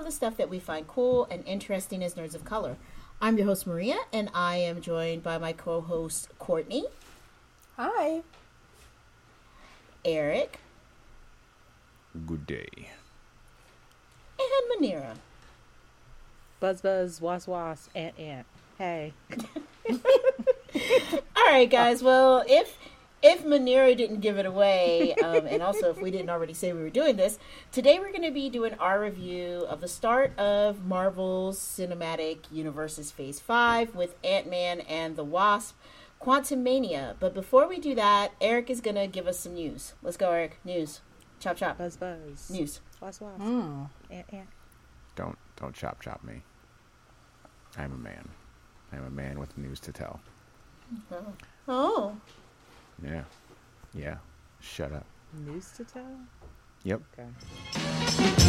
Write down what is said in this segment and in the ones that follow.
podcast about all of the stuff that we find cool and interesting as nerds of color. I'm your host, Maria, and I am joined by my co host, Courtney. Hi. Eric. Good day. And Manira. Buzz, buzz, was, was, ant, ant. Hey. All right, guys. Well, if if Manira didn't give it away, um, and also if we didn't already say we were doing this, today we're going to be doing our review of the start of Marvel's Cinematic Universe's Phase 5 with Ant Man and the Wasp, Quantumania. But before we do that, Eric is going to give us some news. Let's go, Eric. News. Chop, chop. Buzz, buzz. News. Was, was. Hmm. Ant, ant. Don't don't chop chop me. I'm a man. I'm a man with news to tell. Oh. Yeah. Yeah. Shut up. News to tell? Yep. Okay.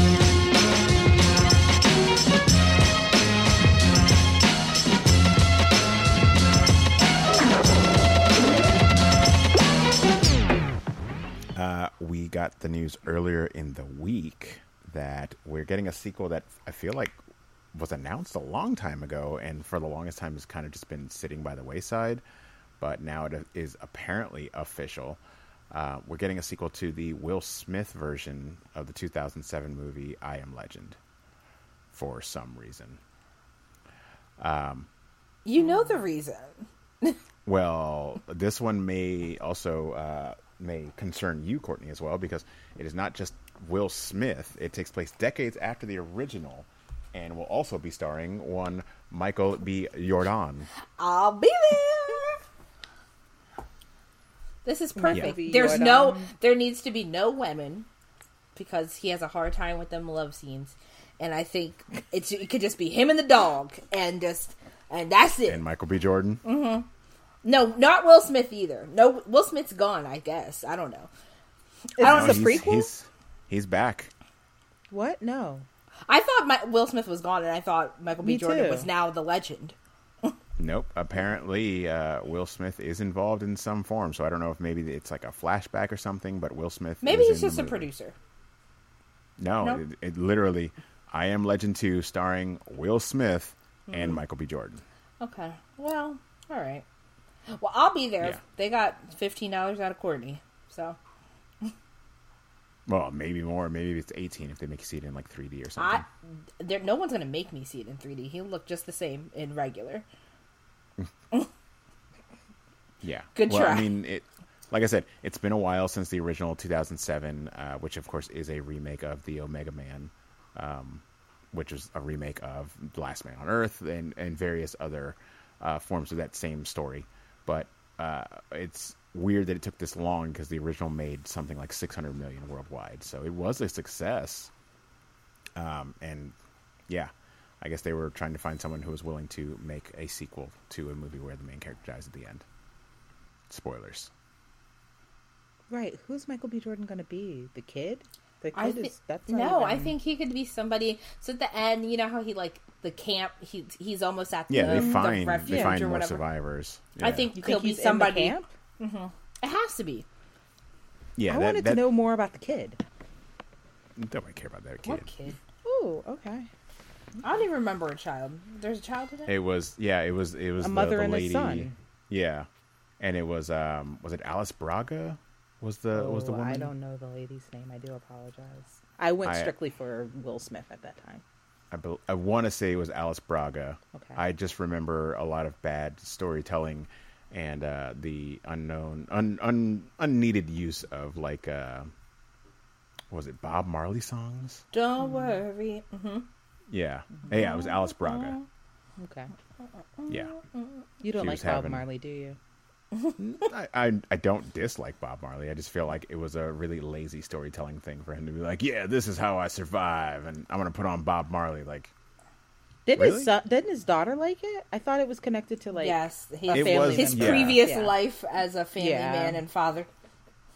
Uh, we got the news earlier in the week that we're getting a sequel that I feel like was announced a long time ago, and for the longest time has kind of just been sitting by the wayside. But now it is apparently official. Uh, we're getting a sequel to the Will Smith version of the 2007 movie I Am Legend for some reason. You know the reason. Well, this one may also uh, may concern you, Courtney, as well, because it is not just Will Smith. It takes place decades after the original, and will also be starring one Michael B. Jordan. I'll be there. This is perfect. Yeah. There's um, no, there needs to be no women because he has a hard time with them love scenes, and I think it's it could just be him and the dog, and just and that's it. And Michael B. Jordan. Mm-hmm. no, not Will Smith either. No, Will Smith's gone. I guess I don't know. Is No, this a he's, prequel? He's, he's back. What? No. I thought my, Will Smith was gone, and I thought Michael B. Me Jordan too. was now the legend. Nope. Apparently, uh, Will Smith is involved in some form. So I don't know if maybe it's like a flashback or something. But Will Smith. Maybe he's just a producer. No, No? It, it literally. I Am Legend 2 starring Will Smith Hmm. and Michael B. Jordan. Okay. Well, all right. Well, I'll be there. Yeah. They got fifteen dollars out of Courtney, so Well, maybe more. Maybe it's 18 if they make you see it in like 3D or something. I there. No one's gonna make me see it in 3D. He'll look just the same in regular. Yeah. Good well, try. I mean, it. Like I said, it's been a while since the original 2007, uh, which of course is a remake of the Omega Man, um, which is a remake of Last Man on Earth and and various other uh, forms of that same story. But uh, it's weird that it took this long because the original made something like 600 million worldwide, so it was a success. Um, and yeah, I guess they were trying to find someone who was willing to make a sequel to a movie where the main character dies at the end. Spoilers. Right. Who's Michael B. Jordan going to be? The kid? The kid I thi- is. That's not no. I think he could be somebody. So at the end, you know how he like the camp. He he's almost at Yeah, the, they the find refuge they find or more whatever. survivors. I think You he'll think be he's in the somebody. camp? Mm-hmm. It has to be. yeah, I that, wanted that, to know more about the kid. Nobody care about that kid. What kid? Ooh, okay. I don't even remember a child. There's a child in it. It was yeah, it was it was A the, mother the and a lady. son. Yeah, and it was um was it Alice Braga? Was the was the Oh, woman? I don't know the lady's name. I do apologize. I went I- strictly for Will Smith at that time. I, bel I want to say it was Alice Braga. Okay. I just remember a lot of bad storytelling and uh, the unknown, un, un, unneeded use of like, uh, was it Bob Marley songs? Don't worry. hmm Yeah, mm-hmm. yeah, it was Alice Braga. Okay. Yeah, You don't She like was Bob having- Marley, do you? I, I I don't dislike Bob Marley. I just feel like it was a really lazy storytelling thing for him to be like, yeah, this is how I survive, and I'm gonna put on Bob Marley. Like, Didn't Really? his son, didn't his daughter like it? I thought it was connected to like yes, a his, It family was- his member. yeah. previous Yeah. life as a family Yeah. man and father.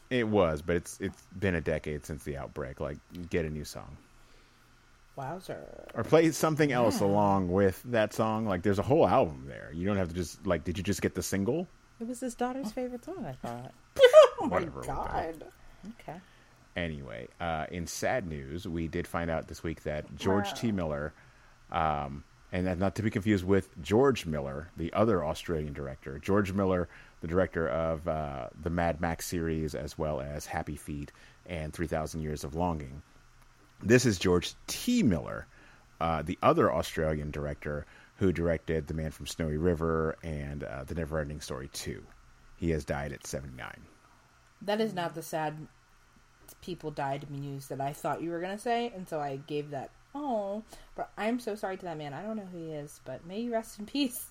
it was, but it's it's been a decade since the outbreak. Like, get a new song. Wowzer. or play something else along with that song. Like there's a whole album there. You don't have to just like. Did you just get the single? It was his daughter's favorite song. I thought. Oh my Whatever that. god. Okay. Anyway, uh, in sad news, we did find out this week that George T. Miller, um, and that not to be confused with George Miller, the other Australian director, George Miller, the director of uh, the Mad Max series as well as Happy Feet and 3,000 Years of Longing. This is George T. Miller, uh, the other Australian director who directed The Man from Snowy River and uh, The Neverending Story 2. He has died at 79. That is not the sad people died news that I thought you were gonna say, and so I gave that. Oh, but I'm so sorry to that man. I don't know who he is, but may you rest in peace.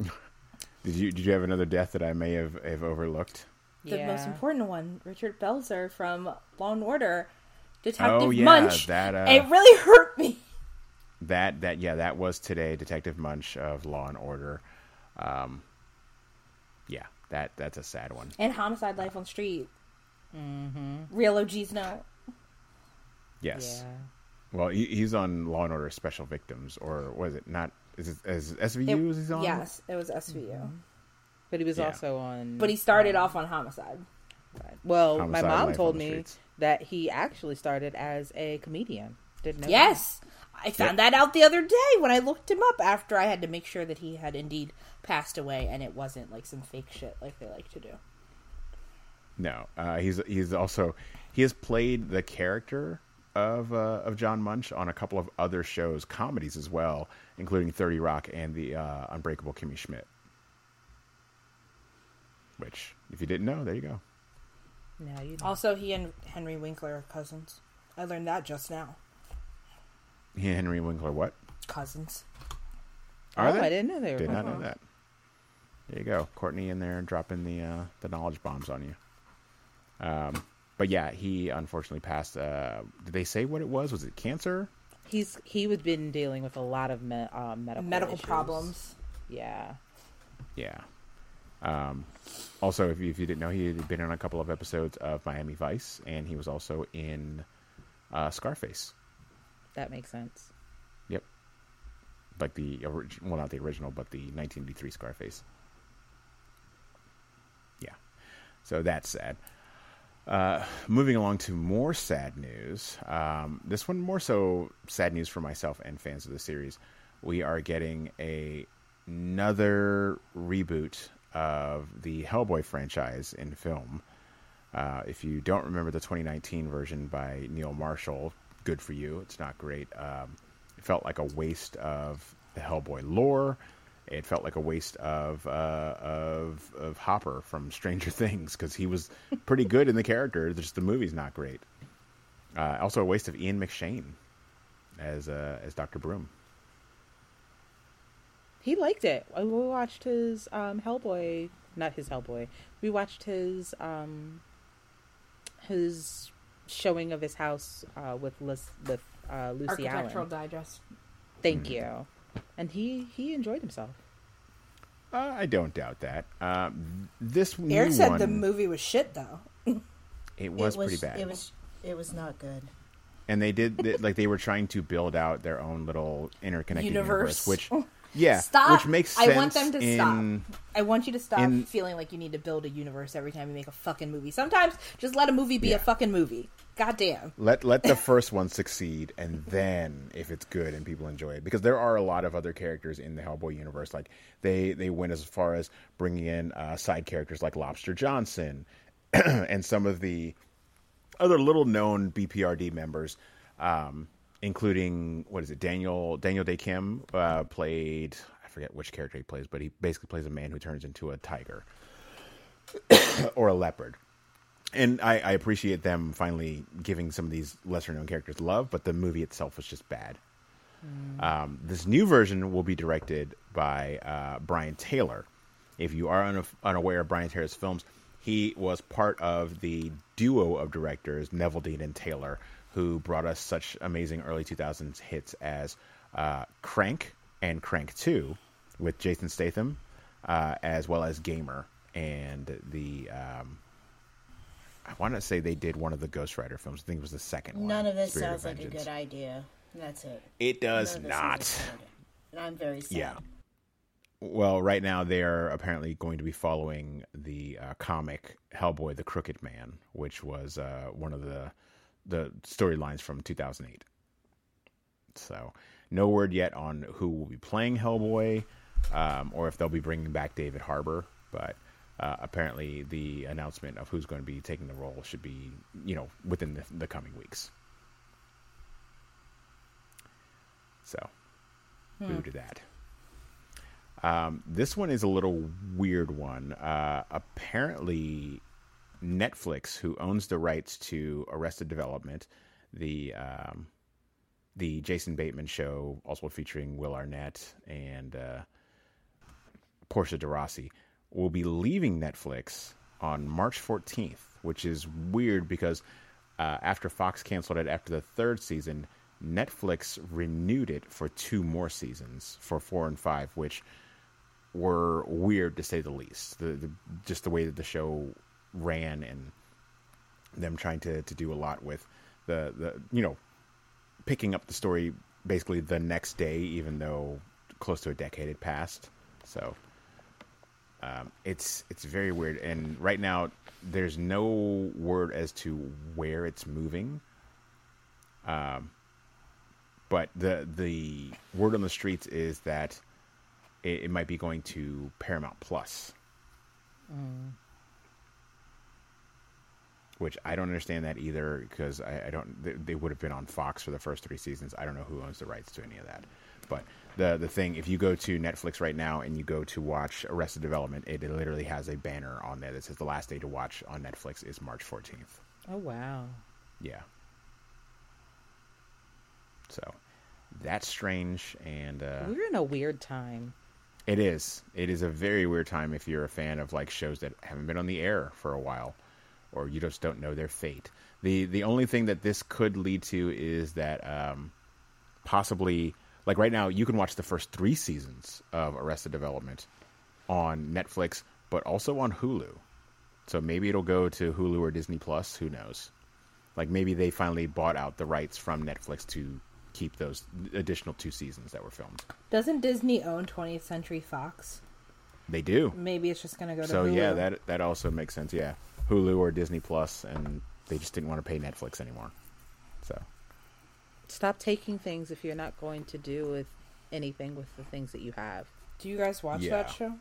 Did you did you have another death that I may have, have overlooked? The Yeah. most important one, Richard Belzer from Law and Order, Detective Oh, yeah, Munch. that, uh, it really hurt me. That that yeah, that was today. Detective Munch of Law and Order. Um, yeah, that that's a sad one. And Homicide: Life on Street. Mm-hmm. Real OGs know. Yes. Yeah. Well, he, he's on Law and Order Special Victims, or was it not? Is it as SVU? It- is he's on? yes, it was SVU. But he was Yeah. also on. But he started off on Homicide. Well, Homicide, my mom told me Streets. That he actually started as a comedian. Didn't know. Yes. I found that out the other day when I looked him up after I had to make sure that he had indeed passed away and it wasn't like some fake shit like they like to do. No, uh, he's he's also he has played the character of uh, of John Munch on a couple of other shows, comedies as well, including Thirty Rock and the uh, Unbreakable Kimmy Schmidt. Which, if you didn't know, there you go. That. Now you know. Also, he and Henry Winkler are cousins. I learned that just now. He and Henry Winkler, what Cousins. are oh, they? I didn't know they were. Did not know that. There you go, Courtney in there dropping the uh, the knowledge bombs on you. Um, but yeah, he unfortunately passed. Uh, did they say what it was? Was it cancer? He's he was been dealing with a lot of me, uh, medical Medical issues. problems. Yeah. Yeah. Um, also, if you, if you didn't know, he had been on a couple of episodes of Miami Vice, and he was also in uh, Scarface. That makes sense. Yep. Like the original, well, not the original, but the 1983 Scarface. Yeah. So that's sad. Uh, moving along to more sad news. Um, this one more so sad news for myself and fans of the series. We are getting a another reboot of the Hellboy franchise in film. Uh, if you don't remember the 2019 version by Neil Marshall, good for you. It's not great. Um, it felt like a waste of the Hellboy lore. It felt like a waste of uh, of of Hopper from Stranger Things because he was pretty good in the character. Just the movie's not great. Uh, also, a waste of Ian McShane as uh, as Doctor Broom. He liked it. We watched his um, Hellboy, not his Hellboy. We watched his um, his showing of his house uh, with Liz, with uh, Lucy Architectural Allen. Digest. Thank you. And he he enjoyed himself. Uh, I don't doubt that. Um, this Eric said one, the movie was shit though. it was, it was pretty bad. It was it was not good. and they did like they were trying to build out their own little interconnected universe, Universe. which yeah, Stop. which makes sense. I want them to in, stop. I want you to stop in- feeling like you need to build a universe every time you make a fucking movie. Sometimes just let a movie be Yeah. a fucking movie. God damn. Let let the first one succeed, and then if it's good and people enjoy it, because there are a lot of other characters in the Hellboy universe. Like they they went as far as bringing in uh, side characters like Lobster Johnson, and some of the other little known BPRD members, um, including what is it? Daniel Daniel Dae Kim uh, played. I forget which character he plays, but he basically plays a man who turns into a tiger or a leopard and I, I appreciate them finally giving some of these lesser known characters love, but the movie itself was just bad. Um, this new version will be directed by uh, Brian Taylor. If you are unaf unaware of Brian Taylor's films, he was part of the duo of directors Neveldine and Taylor, who brought us such amazing early 2000s hits as uh, Crank and Crank 2 with Jason Statham, uh, as well as Gamer and the. Um, I want to say they did one of the Ghost Rider films. I think it was the second one. None of this Spirit sounds like a good idea. That's it. It does None of this sounds not. like a good idea. And I'm very sad. Yeah. Well, right now they're apparently going to be following the uh, comic Hellboy: The Crooked Man, which was uh, one of the the storylines from 2008. So, no word yet on who will be playing Hellboy, um, or if they'll be bringing back David Harbour. But uh, apparently, the announcement of who's going to be taking the role should be, you know, within the, the coming weeks. So, boo to that. Um, this one is a little weird one. Uh, apparently, Netflix, who owns the rights to Arrested Development, the um, the Jason Bateman show, also featuring Will Arnett and uh, Portia de Rossi, will be leaving Netflix on March 14th, which is weird because uh, after Fox canceled it after the third season, Netflix renewed it for two more seasons for four and five, which were weird to say the least. The, the just the way that the show ran and them trying to, to do a lot with the, the you know picking up the story basically the next day, even though close to a decade had passed. So um, it's it's very weird. And right now, there's no word as to where it's moving. Um, but the the word on the streets is that it, it might be going to Paramount Plus. Which I don't understand that either because I, I don't. They, they would have been on Fox for the first three seasons. I don't know who owns the rights to any of that. But the the thing, if you go to Netflix right now and you go to watch Arrested Development, it literally has a banner on there that says the last day to watch on Netflix is March fourteenth. Oh wow. Yeah. So that's strange, and uh, We're in a weird time. it is. It is a very weird time if you're a fan of like shows that haven't been on the air for a while, or you just don't know their fate. the The only thing that this could lead to is that um, possibly, like right now, you can watch the first three seasons of Arrested Development on Netflix, but also on Hulu. So maybe it'll go to Hulu or Disney Plus. Who knows? Like maybe they finally bought out the rights from Netflix to keep those additional two seasons that were filmed. Doesn't Disney own 20th Century Fox? They do. Maybe it's just going to go to So Hulu. yeah, that that also makes sense. Yeah, Hulu or Disney Plus, and they just didn't want to pay Netflix anymore. So Stop taking things if you're not going to do with anything with the things that you have. Do you guys watch Yeah. that show?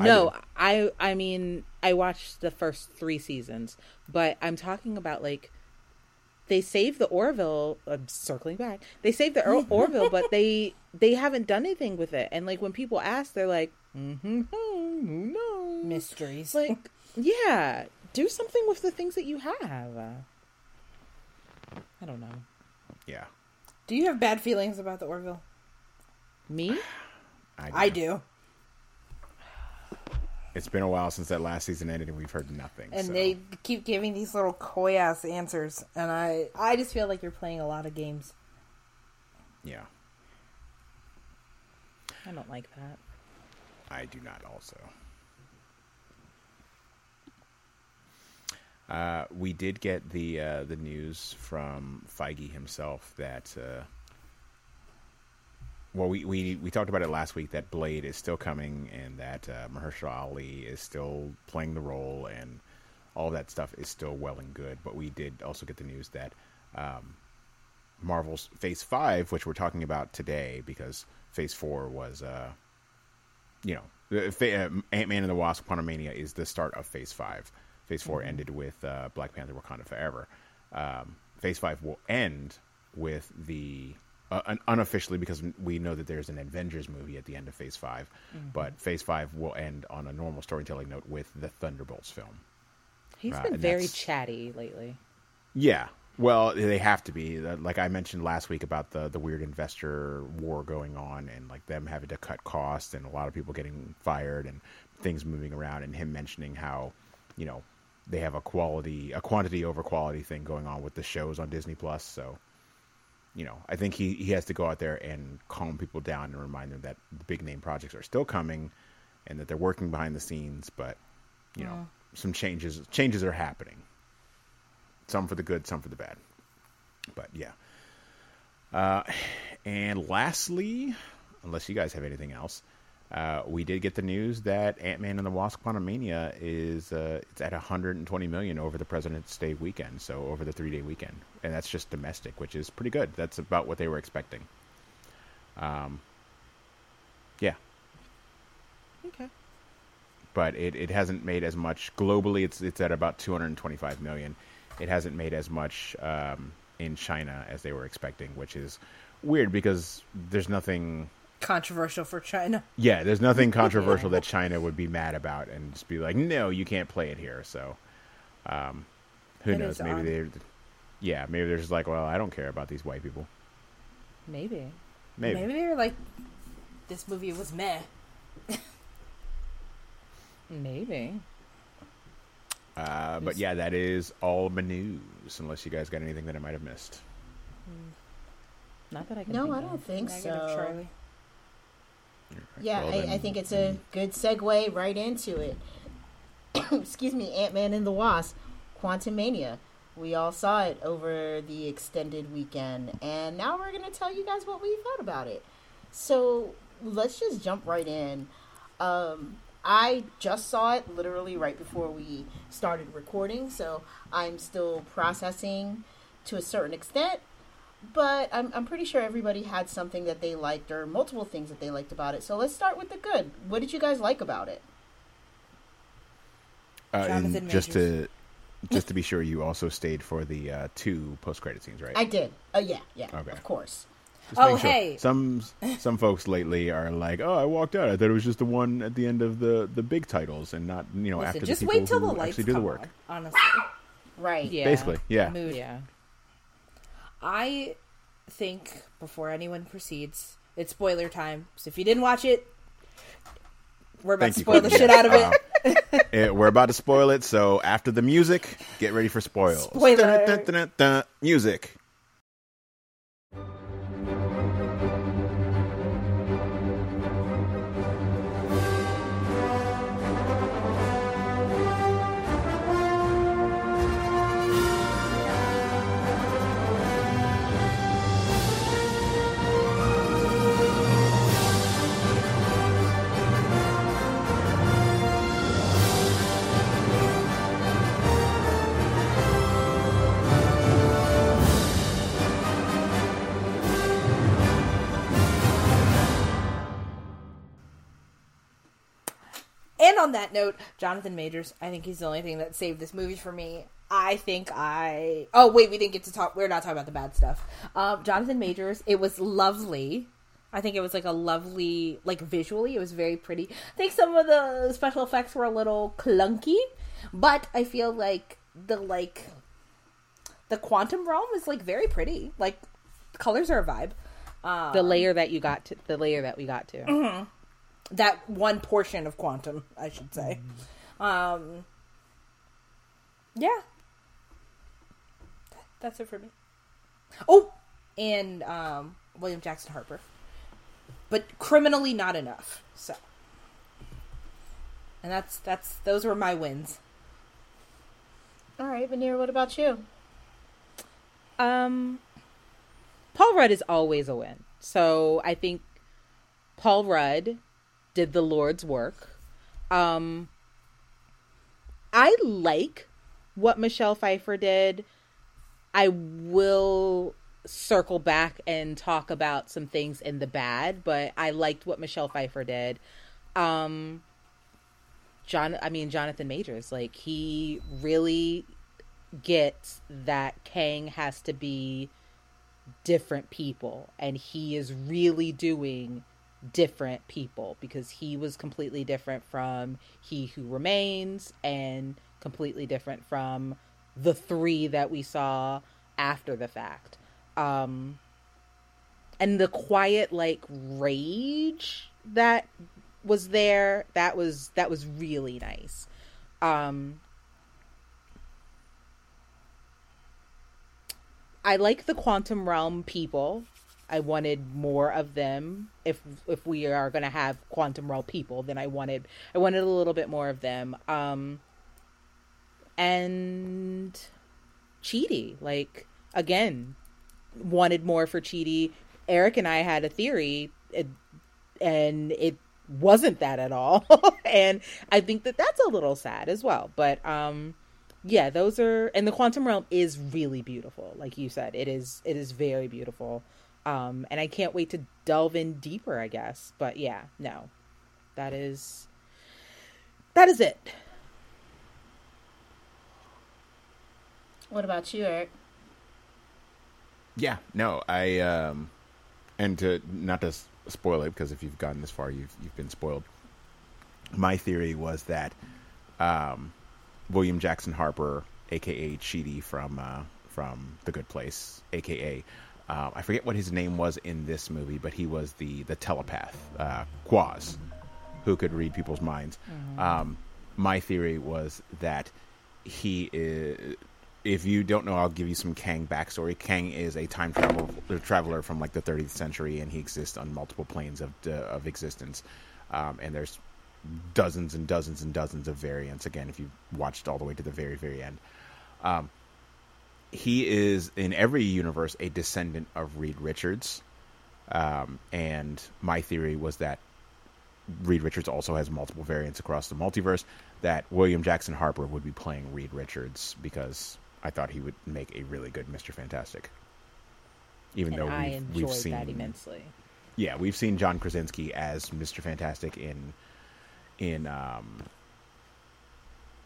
I No, I I mean I watched the first three seasons, but I'm talking about like they saved the Orville. I'm circling back. They saved the Or- Orville, but they they haven't done anything with it. And like when people ask, they're like, mm-hmm, who knows? Mysteries. Like, yeah, do something with the things that you have. Uh, I don't know. yeah, do you have bad feelings about the Orville? Me? I do. It's been a while since that last season ended, and we've heard nothing. And so. they keep giving these little coy ass answers, and I I just feel like you're playing a lot of games. yeah, I don't like that. I do not. Also, uh, we did get the uh, the news from Feige himself that. Uh, well, we, we we talked about it last week that Blade is still coming and that uh, Mahershala Ali is still playing the role and all that stuff is still well and good. But we did also get the news that um, Marvel's Phase Five, which we're talking about today, because Phase Four was, uh, you know, uh, Ant Man and the Wasp: Quantumania is the start of Phase Five. Phase 4 ended with uh, Black Panther: Wakanda Forever. Um, phase Five will end with the uh, un- unofficially because we know that there's an Avengers movie at the end of Phase 5 but Phase Five will end on a normal storytelling note with the Thunderbolts film. He's Right, been very chatty lately. Yeah. Well, they have to be. Uh, Like I mentioned last week about the the weird investor war going on and like them having to cut costs and a lot of people getting fired and things moving around and him mentioning how, you know, they have a quality a quantity over quality thing going on with the shows on Disney Plus, so you know, I think he, he has to go out there and calm people down and remind them that the big name projects are still coming and that they're working behind the scenes, but you know, some changes changes are happening some for the good, some for the bad. But yeah. Uh, and lastly, unless you guys have anything else, uh, we did get the news that Ant Man and the Wasp: Quantumania is uh, it's at 120 million over the President's Day weekend, so over the three day weekend, and that's just domestic, which is pretty good. That's about what they were expecting. Um, yeah, Okay. but it, it hasn't made as much globally. It's it's at about 225 million. It hasn't made as much um, in China as they were expecting, which is weird because there's nothing. Controversial for China. Yeah, there's nothing controversial that China would be mad about and just be like, no, you can't play it here. So, um, who That knows? Maybe odd. they're, yeah, maybe they're just like, well, I don't care about these white people. Maybe. Maybe. Maybe they were like, this movie was meh. Maybe. Uh, but yeah, that is all my news. Unless you guys got anything that I might have missed. Not that I can. No, think I of. don't think Negative, so. Charlie. Yeah, Well, I, I think it's a good segue right into it. Excuse me, Ant Man and the Wasp, Quantumania. We all saw it over the extended weekend, and now we're going to tell you guys what we thought about it. So let's just jump right in. Um, I just saw it literally right before we started recording, so I'm still processing to a certain extent but I'm, I'm pretty sure everybody had something that they liked or multiple things that they liked about it. So let's start with the good. What did you guys like about it? Uh, and just to just to be sure, you also stayed for the uh, two post credit scenes, right? I did. Oh yeah, yeah, Okay. of course. Just Oh, sure. hey. Some some folks lately are like, "Oh, I walked out. I thought it was just the one at the end of the the big titles, and not you know Listen, after just the people wait till the lights actually do the come work." on. Honestly, Right. Yeah. Basically, yeah. mood. Yeah. I think before anyone proceeds, it's spoiler time. So if you didn't watch it, we're about Thank to spoil the shit out of it. Uh, eh, we're about to spoil it, so after the music, get ready for spoils. Spoiler. Dun, dun, dun. Music. On that note, Jonathan Majors, I think he's the only thing that saved this movie for me. I think I. Oh wait, we didn't get to talk. We're not talking about the bad stuff. Um, Jonathan Majors, it was lovely. I think it was like a lovely, like visually, it was very pretty. I think some of the special effects were a little clunky, but I feel like the like the quantum realm is like very pretty. Like colors are a vibe. Um, The layer that you got to, the layer that we got to. That one portion of quantum, I should say. Um, yeah, that's it for me. Oh, and um, William Jackson Harper, but criminally not enough. So, and that's that's those were my wins. All right, Veneer, what about you? Um, Paul Rudd is always a win. So I think Paul Rudd did the Lord's work. Um, I like what Michelle Pfeiffer did. I will circle back and talk about some things in the bad, but I liked what Michelle Pfeiffer did. Um, John, I mean Jonathan Majors, like he really gets that Kang has to be different people and he is really doing different people because he was completely different from He Who Remains and completely different from the three that we saw after the fact. Um and the quiet like rage that was there that was that was really nice. Um I like the quantum realm people. I wanted more of them. If if we are going to have quantum realm people, then I wanted I wanted a little bit more of them. Um and Chidi, like again, wanted more for Chidi. Eric and I had a theory and it wasn't that at all. and I think that that's a little sad as well. But um yeah, those are and the quantum realm is really beautiful. Like you said, it is it is very beautiful. Um and I can't wait to delve in deeper, I guess. But yeah, no. That is that is it. What about you, Eric? Yeah, no, I um, and to not to spoil it because if you've gotten this far, you've you've been spoiled. My theory was that um, William Jackson Harper, aka Chidi from uh, from The Good Place, aka uh, I forget what his name was in this movie, but he was the the telepath, uh, Quaz, who could read people's minds. Um, my theory was that he is. If you don't know, I'll give you some Kang backstory. Kang is a time travel traveler from like the 30th century, and he exists on multiple planes of uh, of existence. Um, and there's dozens and dozens and dozens of variants. Again, if you watched all the way to the very very end, um, he is in every universe a descendant of Reed Richards. Um, and my theory was that Reed Richards also has multiple variants across the multiverse. That William Jackson Harper would be playing Reed Richards because I thought he would make a really good Mister Fantastic. Even And though I we've, we've seen that immensely. yeah, we've seen John Krasinski as Mister Fantastic in in um,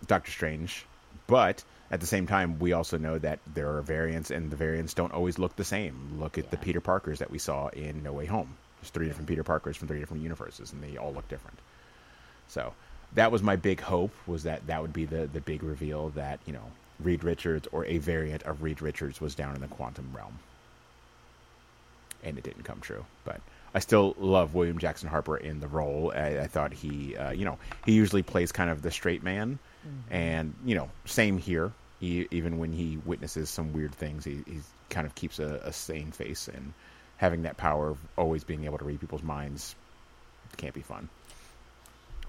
Doctor Strange, but at the same time, we also know that there are variants, and the variants don't always look the same. Look at the Peter Parkers that we saw in No Way Home. There's three different Peter Parkers from three different universes, and they all look different. So that was my big hope was that that would be the the big reveal that you know Reed Richards or a variant of Reed Richards was down in the quantum realm and it didn't come true. But I still love William Jackson Harper in the role. I, I thought he, uh, you know, he usually plays kind of the straight man, and you know, same here. He, even when he witnesses some weird things, he, kind of keeps a, a sane face, and having that power of always being able to read people's minds can't be fun.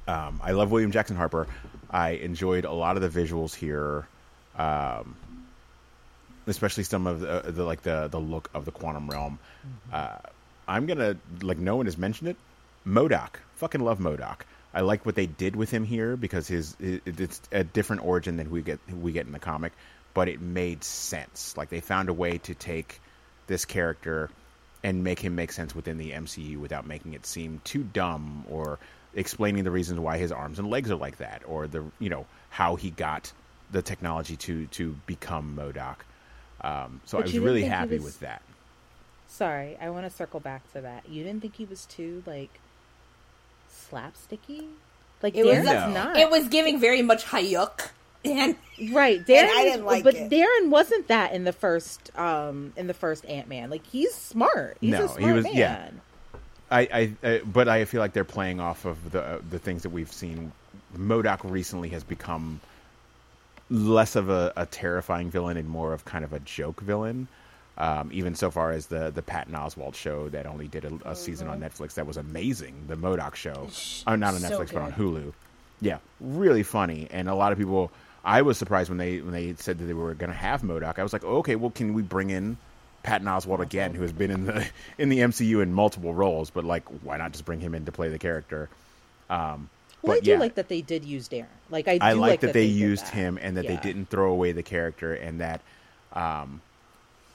Um, I love William Jackson Harper. I enjoyed a lot of the visuals here. Um, especially some of the, the like the the look of the quantum realm. Uh, I'm gonna like no one has mentioned it. MODOK, fucking love MODOK. I like what they did with him here because his it's a different origin than we get we get in the comic, but it made sense. Like they found a way to take this character and make him make sense within the MCU without making it seem too dumb or explaining the reasons why his arms and legs are like that or the you know how he got the technology to to become MODOK. Um, so But I was really happy was- with that. Sorry, I want to circle back to that. You didn't think he was too like slapsticky? Like It was No. not. It was giving very much Hayuk. And right. Darren, I didn't like but it. Darren wasn't that in the first um in the first Ant Man. Like he's smart. He's No, a he was- man. yeah. I, I, I, but I feel like they're playing off of the uh, the things that we've seen. MODOK recently has become less of a, a terrifying villain and more of kind of a joke villain. Um, even so far as the the Patton Oswalt show that only did a, a season on Netflix that was amazing. The MODOK show, uh, not on So Netflix but on. Hulu. Yeah, really funny, and a lot of people. I was surprised when they when they said that they were going to have MODOK. I was like, oh, okay, well, can we bring in Patton Oswalt again, who has been in the in the MCU in multiple roles? But like, why not just bring him in to play the character? Um, Well, but I do yeah, like that they did use Darren. Like I do I like, that, they, did used that. him and that Yeah. they didn't throw away the character and that um,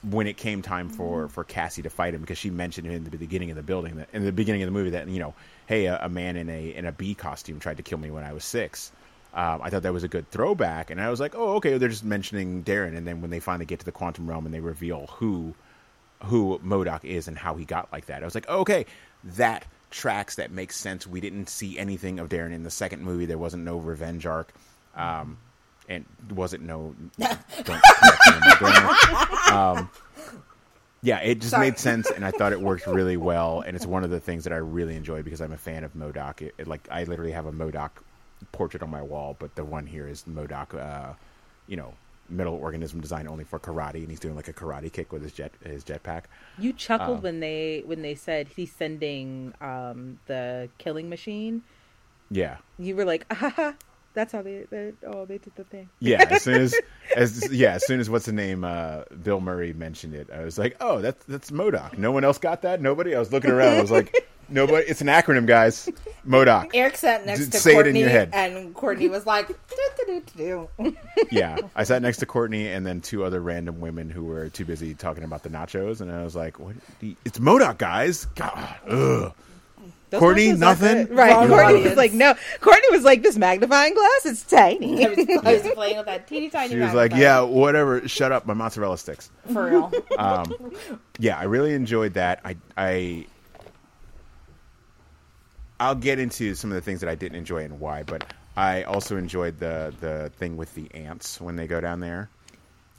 when it came time for, for Cassie to fight him because she mentioned in the beginning of the building that in the beginning of the movie that you know hey a, a man in a in a bee costume tried to kill me when I was six. Um, I thought that was a good throwback, and I was like, "Oh, okay." They're just mentioning Darren, and then when they finally get to the quantum realm and they reveal who who MODOK is and how he got like that. I was like, oh, okay, that tracks. That makes sense. We didn't see anything of Darren in the second movie. There wasn't no revenge arc, um, and wasn't no. don't correct me, um, yeah, it just Sorry. made sense, and I thought it worked really well. And it's one of the things that I really enjoy because I'm a fan of MODOK. It, it, like I literally have a MODOK portrait on my wall, but the one here is MODOK. Uh, you know, metal organism design only for karate, and he's doing like a karate kick with his jet his jetpack. You chuckled Um, when they when they said he's sending um the killing machine. Yeah, You were like, ah, ha, ha, that's how they, they oh they did the thing. yeah. As soon as as yeah, as soon as what's the name? Uh, Bill Murray mentioned it. I was like, oh, that's that's MODOK. No one else got that. Nobody. I was looking around. I was like, nobody. It's an acronym, guys. MODOK. Eric sat next D- to say it in Courtney, your head. and Courtney was like, yeah, I sat next to Courtney and then two other random women who were too busy talking about the nachos, and I was like, "What? you- It's MODOK, guys." God, ugh. Those Courtney, nothing? Right. Wrong Courtney audience. was like, no. Courtney was like, this magnifying glass, it's tiny. I was, I was playing with that teeny tiny. She was like, "Yeah, whatever. Shut up, my mozzarella sticks." for real. yeah, I really enjoyed that. I, I, I'll get into some of the things that I didn't enjoy and why, but I also enjoyed the the thing with the ants when they go down there.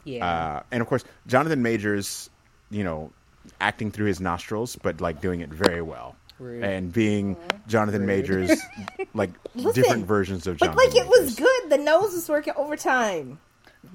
yeah. Uh, and of course, Jonathan Majors, you know, acting through his nostrils, but like doing it very well. Rude. And being Jonathan Majors, like different versions of Jonathan Major. But Jonathan. like, it was good. The nose was working overtime.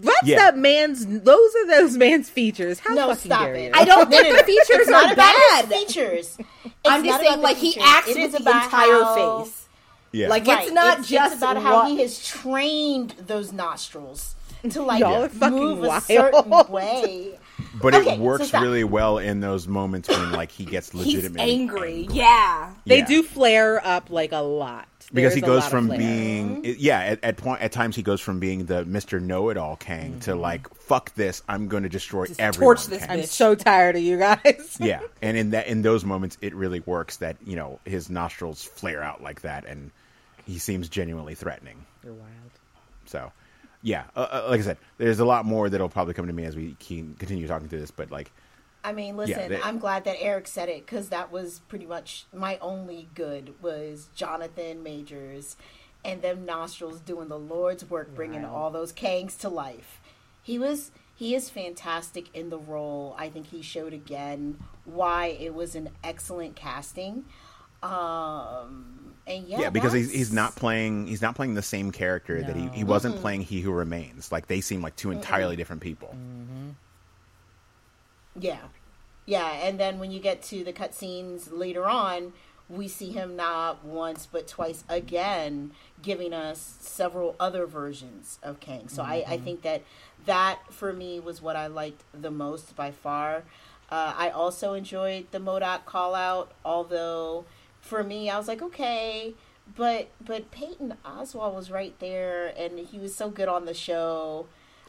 That's yeah. that man's. Those are those man's features. How No, fucking stop dare it. you? I don't No, think no, the no. features It's are not about bad. his features. It's I'm not just saying, about the like he features. acts It with the about entire how- face. Yeah. Like Right. it's not it's, just it's about how he has trained those nostrils to like Y'all are fucking move a wild. certain way. But Okay, it so works stop. really well in those moments when like he gets He's legitimately angry. Yeah. They Yeah. do flare up like a lot because There's he goes from being mm-hmm. yeah at, at point at times he goes from being the Mr. Know-it-all Kang to mm-hmm. like fuck this I'm going to destroy Just everyone. torch this Kang. I'm so tired of you guys. yeah, and in that in those moments it really works that you know his nostrils flare out like that and he seems genuinely threatening. You're wild. So yeah, uh, uh, like I said, there's a lot more that'll probably come to me as we can continue talking through this, but like I mean, listen, they- I'm glad that Eric said it because that was pretty much my only good was Jonathan Majors and them nostrils doing the Lord's work, bringing Wow. all those Kangs to life. He was he is fantastic in the role. I think he showed again why it was an excellent casting. Um, and yeah, yeah, because he's he's not playing he's not playing the same character that he, he wasn't playing He Who Remains. Like they seem like two entirely different people. Yeah. Yeah, and then when you get to the cutscenes later on, we see him not once but twice again giving us several other versions of Kang. So I, I think that that for me was what I liked the most by far. Uh, I also enjoyed the MODOK call out, although for me I was like, okay, but but Peyton Oswalt was right there and he was so good on the show.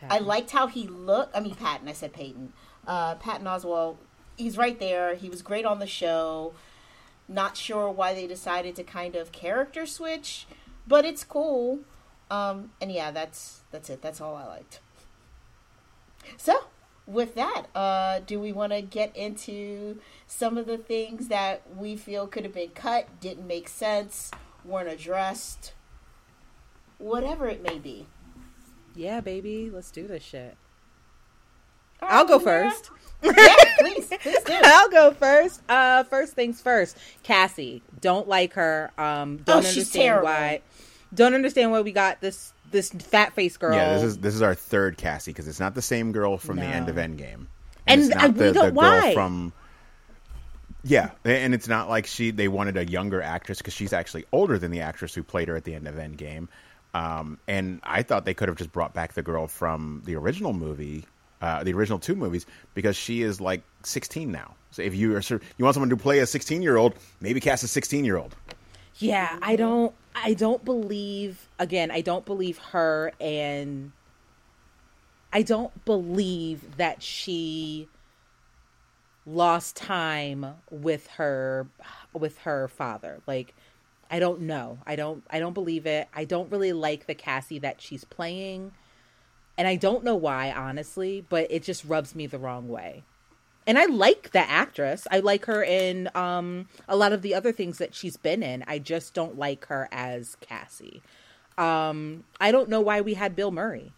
I liked how he looked. I mean, Patton. I said Peyton. Uh, Patton Oswalt. He's right there. He was great on the show. Not sure why they decided to kind of character switch, but it's cool. Um, and yeah, that's that's it. That's all I liked. So, with that, uh, do we want to get into some of the things that we feel could have been cut, didn't make sense, weren't addressed, whatever it may be? Yeah, baby, let's do this shit. All I'll go right, Mara. first. yeah, please, please do. I'll go first. Uh, first things first. Cassie, don't like her. Um, don't Oh, she's understand terrible. why. Don't understand why we got this this fat face girl. Yeah, this is this is our third Cassie because it's not the same girl from the end of Endgame, And it's I- not we the, don't- the girl why? from. Yeah, and it's not like she they wanted a younger actress because she's actually older than the actress who played her at the end of Endgame. Um, and I thought they could have just brought back the girl from the original movie, uh, the original two movies, because she is like 16 now. So if you are you want someone to play a 16 year old, maybe cast a 16 year old. Yeah, I don't I don't believe again, I don't believe her and I don't believe that she lost time with her with her father. Like I don't know. I don't I don't believe it. I don't really like the Cassie that she's playing. And I don't know why, honestly, but it just rubs me the wrong way and I like the actress. I like her in um, a lot of the other things that she's been in. I just don't like her as Cassie. Um, I don't know why we had Bill Murray.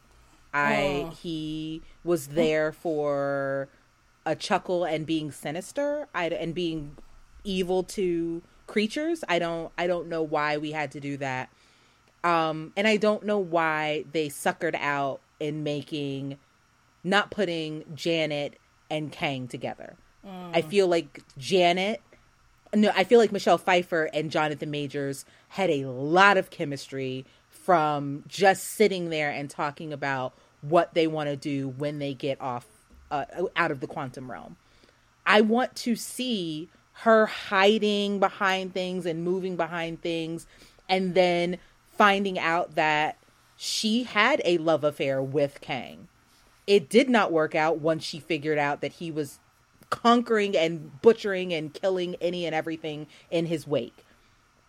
I he was there for a chuckle and being sinister. I and being evil to creatures. I don't I don't know why we had to do that. Um, and I don't know why they suckered out in making not putting Janet and Kang together. I feel like Janet no, I feel like Michelle Pfeiffer and Jonathan Majors had a lot of chemistry from just sitting there and talking about what they want to do when they get off uh, out of the quantum realm. I want to see her hiding behind things and moving behind things and then finding out that she had a love affair with Kang. It did not work out once she figured out that he was conquering and butchering and killing any and everything in his wake.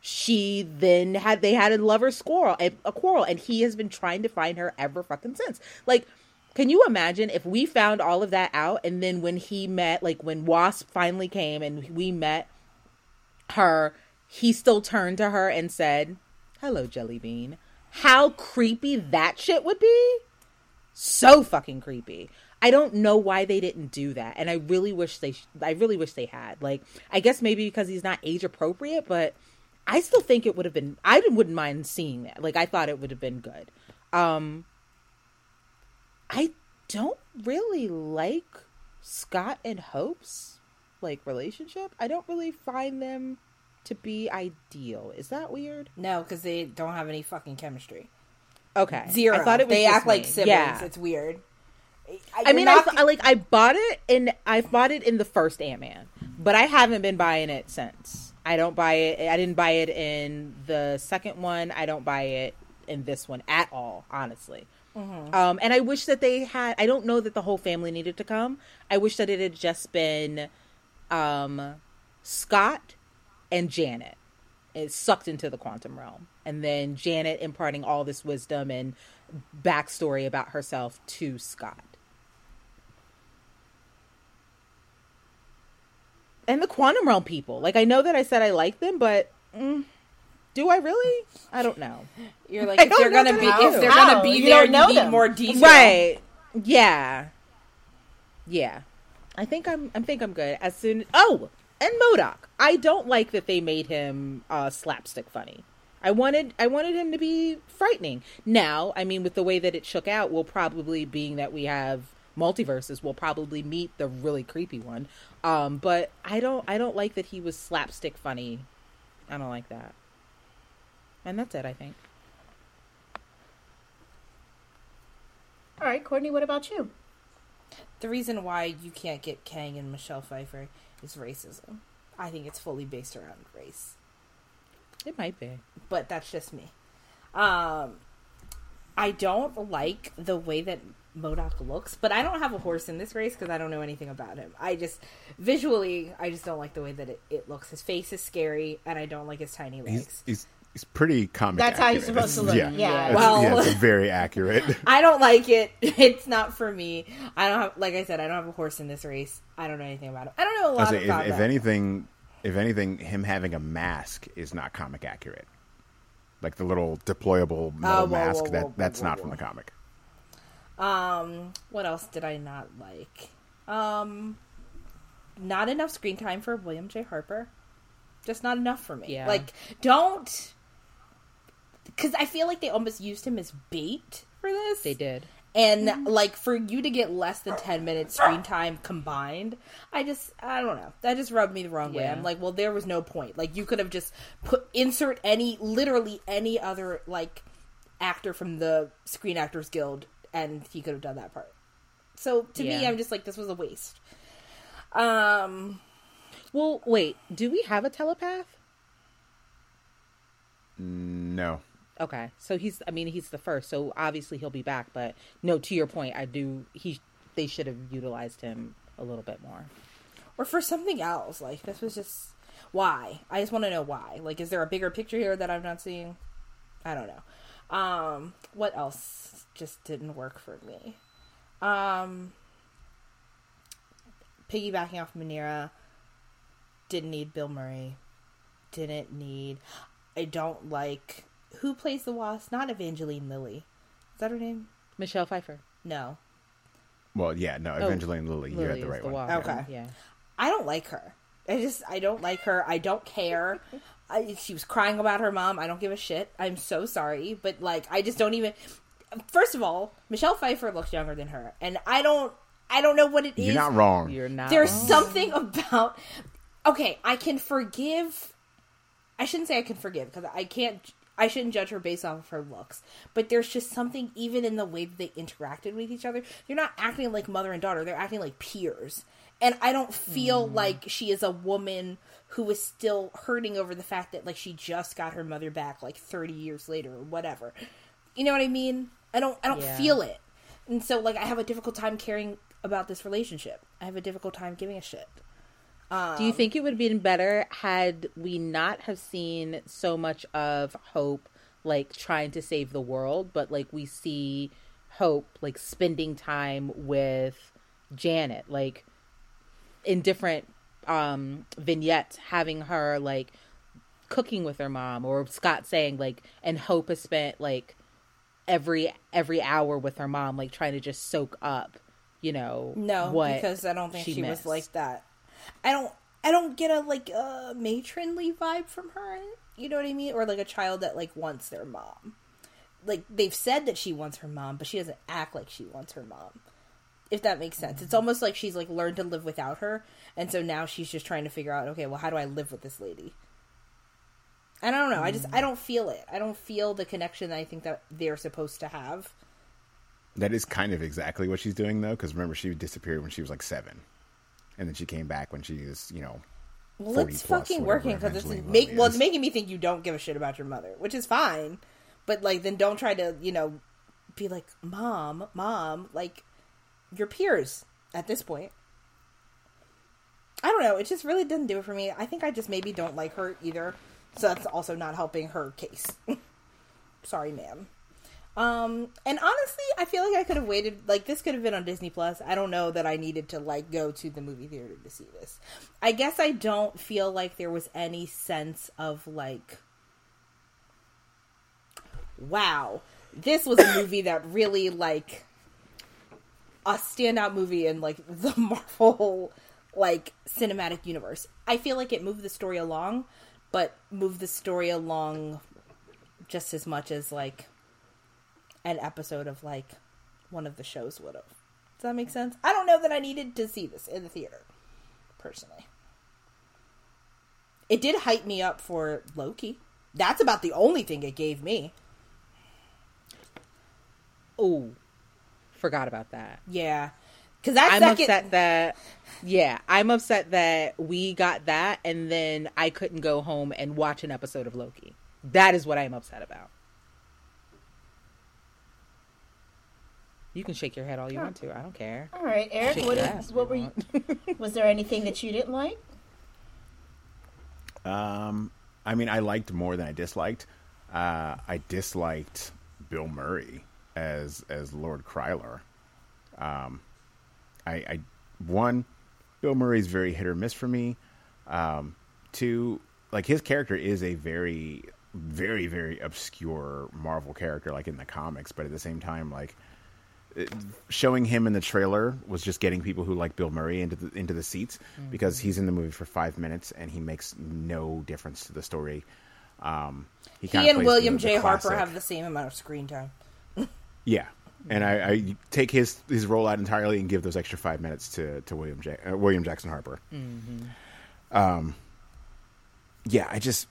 She then had they had a lover squirrel a quarrel and he has been trying to find her ever fucking since. Like can you imagine if we found all of that out and then when he met like when Wasp finally came and we met her, he still turned to her and said, "Hello, Jelly Bean." How creepy that shit would be? So fucking creepy. I don't know why they didn't do that, and I really wish they. I really wish they had. Like, I guess maybe because he's not age appropriate, but I still think it would have been. I wouldn't mind seeing that. Like, I thought it would have been good. Um, I don't really like Scott and Hope's like relationship. I don't really find them to be ideal. Is that weird? No, because they don't have any fucking chemistry. Okay, Zero. I thought it was they act like siblings. Yeah. It's weird. I mean, I, not- th- I like I bought it and I bought it in the first Ant Man, but I haven't been buying it since. I don't buy it. I didn't buy it in the second one. I don't buy it in this one at all, honestly. Um, and I wish that they had. I don't know that the whole family needed to come. I wish that it had just been um, Scott and Janet. It sucked into the quantum realm, and then Janet imparting all this wisdom and backstory about herself to Scott. and the quantum realm people. Like I know that I said I like them, but mm, do I really? I don't know. You're like I if they're know gonna be I if they're How? gonna be You there, know you need them. more detail. Right? Yeah, yeah. I think I'm. I think I'm good. As soon. Oh, and MODOK. I don't like that they made him uh, slapstick funny. I wanted. I wanted him to be frightening. Now, I mean, with the way that it shook out, we'll probably being that we have multiverses, we'll probably meet the really creepy one. Um, but I don't. I don't like that he was slapstick funny. I don't like that. And that's it. I think. All right, Courtney, what about you? The reason why you can't get Kang and Michelle Pfeiffer is racism. I think it's fully based around race. It might be. but that's just me. Um, I don't like the way that MODOK looks, but I don't have a horse in this race because I don't know anything about him. I just visually, I just don't like the way that it, it looks. His face is scary, and I don't like his tiny legs. he's, he's pretty comic. That's how he's accurate. supposed to look. Yeah, Yeah. It's- Well- yeah, it's very accurate. I don't like it. It's not for me. I don't have, like I said, I don't have a horse in this race. I don't know anything about it. I don't know a lot say, if, about if him. anything, if anything, him having a mask is not comic accurate. Like the little deployable metal Oh, whoa, mask whoa, that whoa, whoa, that's whoa, not whoa. from the comic. Um, what else did I not like? Um, not enough screen time for William J. Harper. Just not enough for me. Yeah. Like, don't. Because I feel like they almost used him as bait for this. They did. And, like, for you to get less than 10 minutes screen time combined, I just, I don't know. That just rubbed me the wrong way. I'm like, well, there was no point. Like, you could have just put, insert any, literally any other, like, actor from the Screen Actors Guild, and he could have done that part. So, to me, I'm just like, this was a waste. Um, Well, wait. Do we have a telepath? No, Okay, so he's. I mean, he's the first, so obviously he'll be back. But no, to your point, I do. He. They should have utilized him a little bit more. or for something else. Like, this was just, why? I just want to know why. Like, is there a bigger picture here that I'm not seeing? I don't know. Um, what else just didn't work for me? Um, piggybacking off Manera, didn't need Bill Murray. Didn't need. I don't like who plays the Wasp. Not Evangeline Lilly. Is that her name? Michelle Pfeiffer. No, well, yeah, no. Oh, Evangeline Lilly, you had Lily the right the one. Wasp. Okay. Yeah. I don't like her. I just I don't like her. I don't care. I, she was crying about her mom. I don't give a shit. I'm so sorry, but like I just don't even. First of all, Michelle Pfeiffer looks younger than her, and I don't. I don't know what it is. You're not wrong. You're not. There's wrong. something about. Okay, I can forgive. I shouldn't say I can forgive because I can't. I shouldn't judge her based off of her looks, but there's just something even in the way that they interacted with each other. They're not acting like mother and daughter; they're acting like peers, and I don't feel mm. like she is a woman who is still hurting over the fact that like she just got her mother back like 30 years later or whatever. You know what I mean? I don't I don't Yeah. feel it. And so like I have a difficult time caring about this relationship. I have a difficult time giving a shit. Do you think it would have been better had we not have seen so much of Hope like trying to save the world, but like we see Hope like spending time with Janet, like in different um vignettes, having her like cooking with her mom, or Scott saying like, and Hope has spent like every every hour with her mom, like trying to just soak up, you know, No, what because I don't think she she, was like that. I don't I don't get a like a matronly vibe from her. You know what I mean? Or like a child that like wants their mom. Like they've said that she wants her mom, but she doesn't act like she wants her mom. If that makes sense. It's almost like she's like learned to live without her, and so now she's just trying to figure out, okay, well, how do I live with this lady? I don't know. I just I don't feel it. I don't feel the connection that I think that they're supposed to have. That is kind of exactly what she's doing, though, because remember, she disappeared when she was like seven. And then she came back when she was, you know, Well, it's fucking working because it's make well, it's making me think you don't give a shit about your mother, which is fine. But like, then don't try to you know be like, mom, mom, like your peers at this point. I don't know. It just really didn't do it for me. I think I just maybe don't like her either, so that's also not helping her case. Sorry, ma'am. Um, and honestly, I feel like I could have waited. Like this could have been on Disney Plus. I don't know that I needed to like go to the movie theater to see this. I guess I don't feel like there was any sense of like, wow, this was a movie that really like a standout movie in like the Marvel like cinematic universe. I feel like it moved the story along, but moved the story along just as much as like an episode of like one of the shows would have. Does that make sense? I don't know that I needed to see this in the theater, personally. It did hype me up for Loki. That's about the only thing it gave me. Oh, forgot about that. Yeah, because I'm second, upset that yeah, I'm upset that we got that and then I couldn't go home and watch an episode of Loki. That is what I'm upset about. You can shake your head all you want to. I don't care. All right, Eric. Shake What, your is, ass what you were you? Was there anything that you didn't like? Um, I mean, I liked more than I disliked. Uh, I disliked Bill Murray as as Lord Krylar. Um, I, I one, Bill Murray's very hit or miss for me. Um, two, like his character is a very, very, very obscure Marvel character, like in the comics, but at the same time, like showing him in the trailer was just getting people who like Bill Murray into the into the seats because he's in the movie for five minutes and he makes no difference to the story. Um, he kinda and William the- the J. Harper have the same amount of screen time. yeah, and I, I take his his role out entirely and give those extra five minutes to to William J. Uh, William Jackson Harper. Um, yeah, I just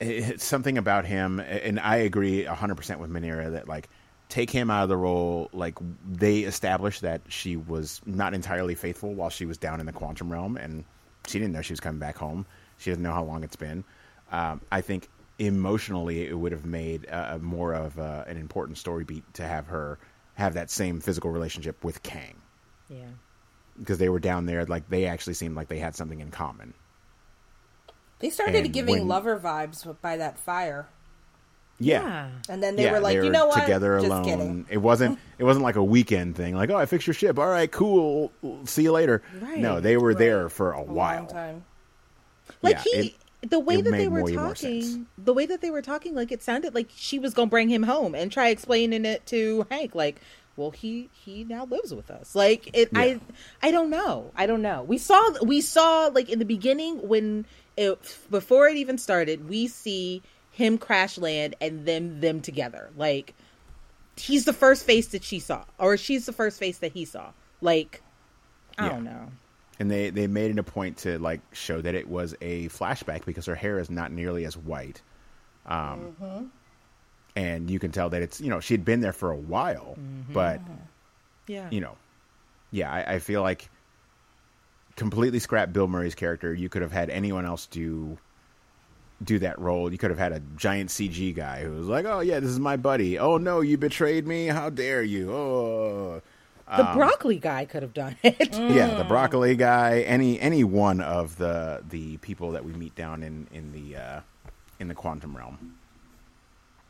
it, it's something about him, and I agree hundred percent with Manera that like take him out of the role. Like they established that she was not entirely faithful while she was down in the quantum realm, and she didn't know she was coming back home. She doesn't know how long it's been. Um, I think emotionally, it would have made uh, more of uh, an important story beat to have her have that same physical relationship with Kang Yeah. because they were down there. Like they actually seemed like they had something in common. They started And giving when- lover vibes by that fire, Yeah. and then they yeah, were like, they you know what? together Just alone. kidding. It wasn't. It wasn't like a weekend thing. Like, oh, I fixed your ship. All right, cool. See you later. Right. No, they were there for a A while. long time. Like Yeah, he, the way it that they were more sense. talking, the way that they were talking, like it sounded like she was gonna bring him home and try explaining it to Hank. Like, well, he he now lives with us. Like it, Yeah. I I don't know. I don't know. We saw we saw like in the beginning when it before it even started, we see him crash land and then them together. Like he's the first face that she saw, or she's the first face that he saw. Like I Yeah. don't know. And they they made it a point to like show that it was a flashback because her hair is not nearly as white. Um, and you can tell that it's you know she'd been there for a while, Mm-hmm. but Yeah. you know, yeah, I, I feel like completely scrap Bill Murray's character. You could have had anyone else do do that role. You could have had a giant CG guy who was like, "Oh yeah, this is my buddy. Oh no, you betrayed me. How dare you? Oh." The broccoli guy could have done it. Yeah, the broccoli guy, any any one of the the people that we meet down in in the uh, in the quantum realm.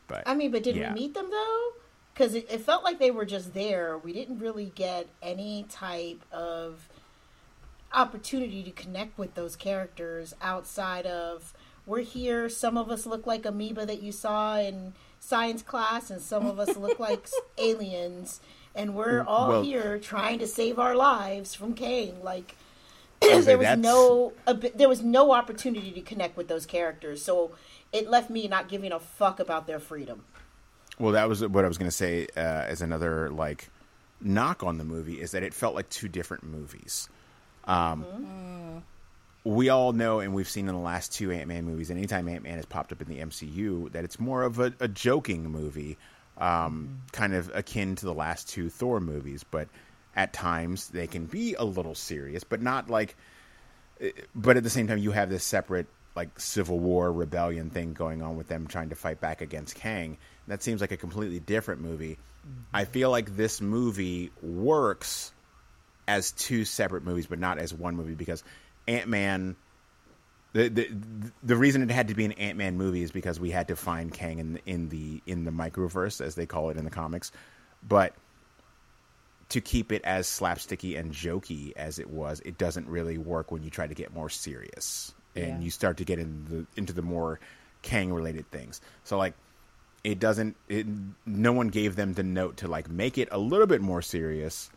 But I mean, but did yeah. we meet them though? Because it, it felt like they were just there. We didn't really get any type of opportunity to connect with those characters outside of we're here. Some of us look like amoeba that you saw in science class, and some of us look like aliens, and we're all Well- here trying to save our lives from Kang. Like say there was that's- no a there was no opportunity to connect with those characters, so it left me not giving a fuck about their freedom. Well, that was what I was going to say uh, as another like knock on the movie is that it felt like two different movies. Um, We all know, and we've seen in the last two Ant Man movies, and anytime Ant Man has popped up in the MCU, that it's more of a, a joking movie, um, mm-hmm. kind of akin to the last two Thor movies. But at times they can be a little serious, but not like eh, but at the same time you have this separate like civil war rebellion thing going on with them trying to fight back against Kang. That seems like a completely different movie. Mm-hmm. I feel like this movie works as two separate movies, but not as one movie because Ant Man. The, the the reason it had to be an Ant Man movie is because we had to find Kang in the, in the in the microverse as they call it in the comics, but to keep it as slapsticky and jokey as it was, it doesn't really work when you try to get more serious and Yeah. you start to get into the, into the more Kang related things. So like it doesn't it, no one gave them the note to like make it a little bit more serious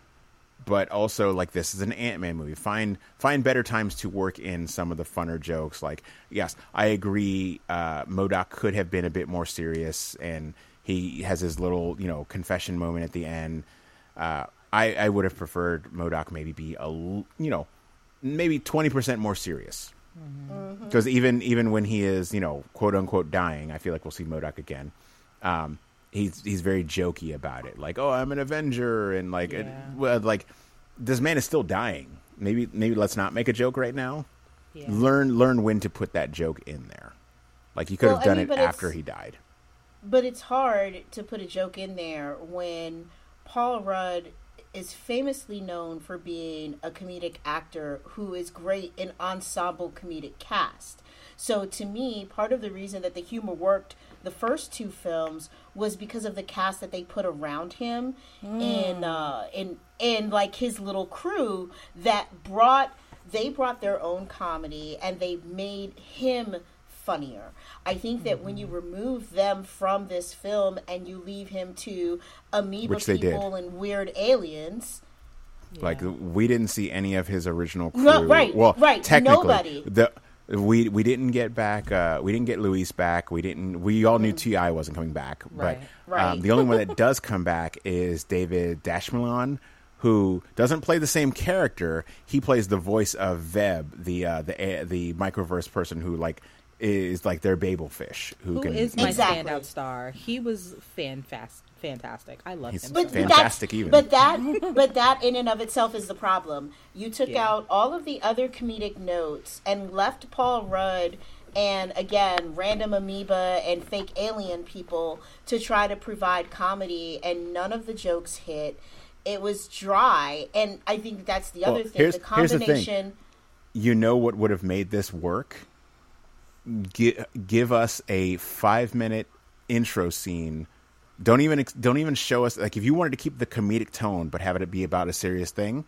but also like this is an Ant-Man movie. Find find better times to work in some of the funner jokes. Like yes, I agree. Uh, MODOK could have been a bit more serious, and he has his little you know confession moment at the end. Uh, I I would have preferred MODOK maybe be a you know maybe twenty percent more serious. Because even even when he is you know quote unquote dying, I feel like we'll see MODOK again. Um, he's he's very jokey about it, like oh I'm an Avenger, and like it- Yeah. well, like this man is still dying. Maybe maybe let's not make a joke right now. Yeah. Learn learn when to put that joke in there. Like he could Well, have I done mean, it after he died. But it's hard to put a joke in there when Paul Rudd is famously known for being a comedic actor who is great in ensemble comedic cast. So to me, part of the reason that the humor worked the first two films was because of the cast that they put around him and uh in in like his little crew that brought they brought their own comedy and they made him funnier. I think that when you Mm-hmm. remove them from this film and you leave him to amoeba Which they did. people and weird aliens, Like we didn't see any of his original crew. No, right, Well, right, Technically, nobody. The we we didn't get back. Uh, we didn't get Luis back. We didn't. We all knew Ti wasn't coming back. Right, but right. Um, the only one that does come back is David Dastmalchian, who doesn't play the same character. He plays the voice of Veb, the uh, the the microverse person who like is like their Babel fish who, Who can is my Exactly. standout star? He was fan fast, fantastic. I love He's him. But- so but much. Fantastic even. But that, but that in and of itself is the problem. You took Yeah. out all of the other comedic notes and left Paul Rudd and again random amoeba and fake alien people to try to provide comedy, and none of the jokes hit. It was dry, and I think that's the Well, other thing. here's- the here's the thing. combination. you know what would have made this work? Give, give us a five minute intro scene. Don't even don't even show us like if you wanted to keep the comedic tone but have it be about a serious thing.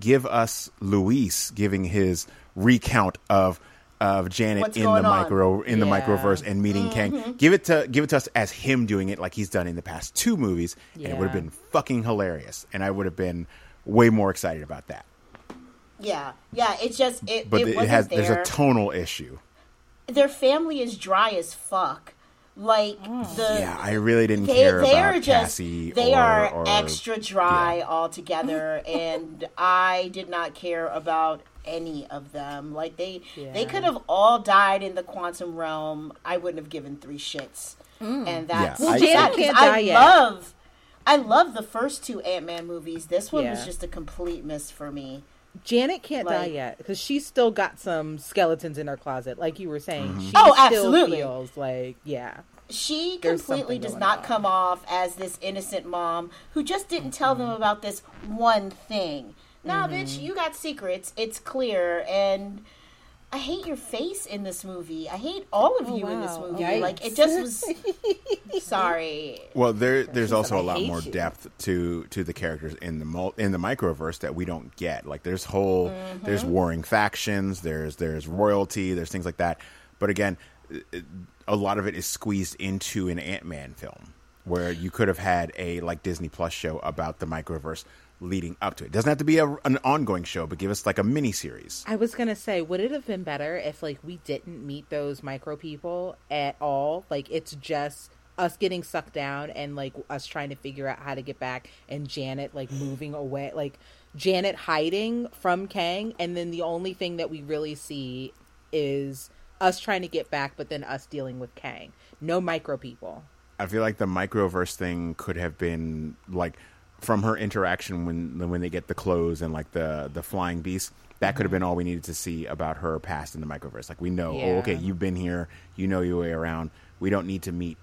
Give us Luis giving his recount of of Janet What's in the going on? micro in the microverse and meeting Mm-hmm. Kang. Give it to give it to us as him doing it like he's done in the past two movies, and it would have been fucking hilarious, and I would have been way more excited about that. Yeah, yeah. It's just it. But it, it, has there. there's a tonal issue. Their family is dry as fuck. Like mm. the Yeah, I really didn't they, care they about are just Cassie. they or, are or- extra dry yeah. altogether and i did not care about any of them. Like they they could have all died in the quantum realm. I wouldn't have given three shits. Mm. And that's Yeah, Well, I- sad, can't i die yet. love i love the first two ant-man movies. This one was just a complete miss for me Janet can't die yet because she's still got some skeletons in her closet, like you were saying. She Oh, still absolutely. feels like yeah. she completely does not on. come off as this innocent mom who just didn't tell them about this one thing. Nah, Mm-hmm. bitch, you got secrets. It's clear, and I hate your face in this movie. I hate all of Oh, you in this movie. Yikes. Like it just was. sorry. Well, there there's also a lot more you. depth to to the characters in the mul- in the microverse that we don't get. Like there's whole Mm-hmm. there's warring factions, there's there's royalty, there's things like that. But again, a lot of it is squeezed into an Ant-Man film where you could have had a like Disney Plus show about the microverse leading up to it. Doesn't have to be a, an ongoing show, but give us like a mini series. I was gonna say, would it have been better if like we didn't meet those micro people at all? Like it's just us getting sucked down and like us trying to figure out how to get back, and Janet like moving away, like Janet hiding from Kang, and then the only thing that we really see is us trying to get back, but then us dealing with Kang. No micro people. I feel like the microverse thing could have been like from her interaction when when they get the clothes and like the the flying beast. That could have been all we needed to see about her past in the microverse. Like we know, oh, okay, you've been here, you know your way around. We don't need to meet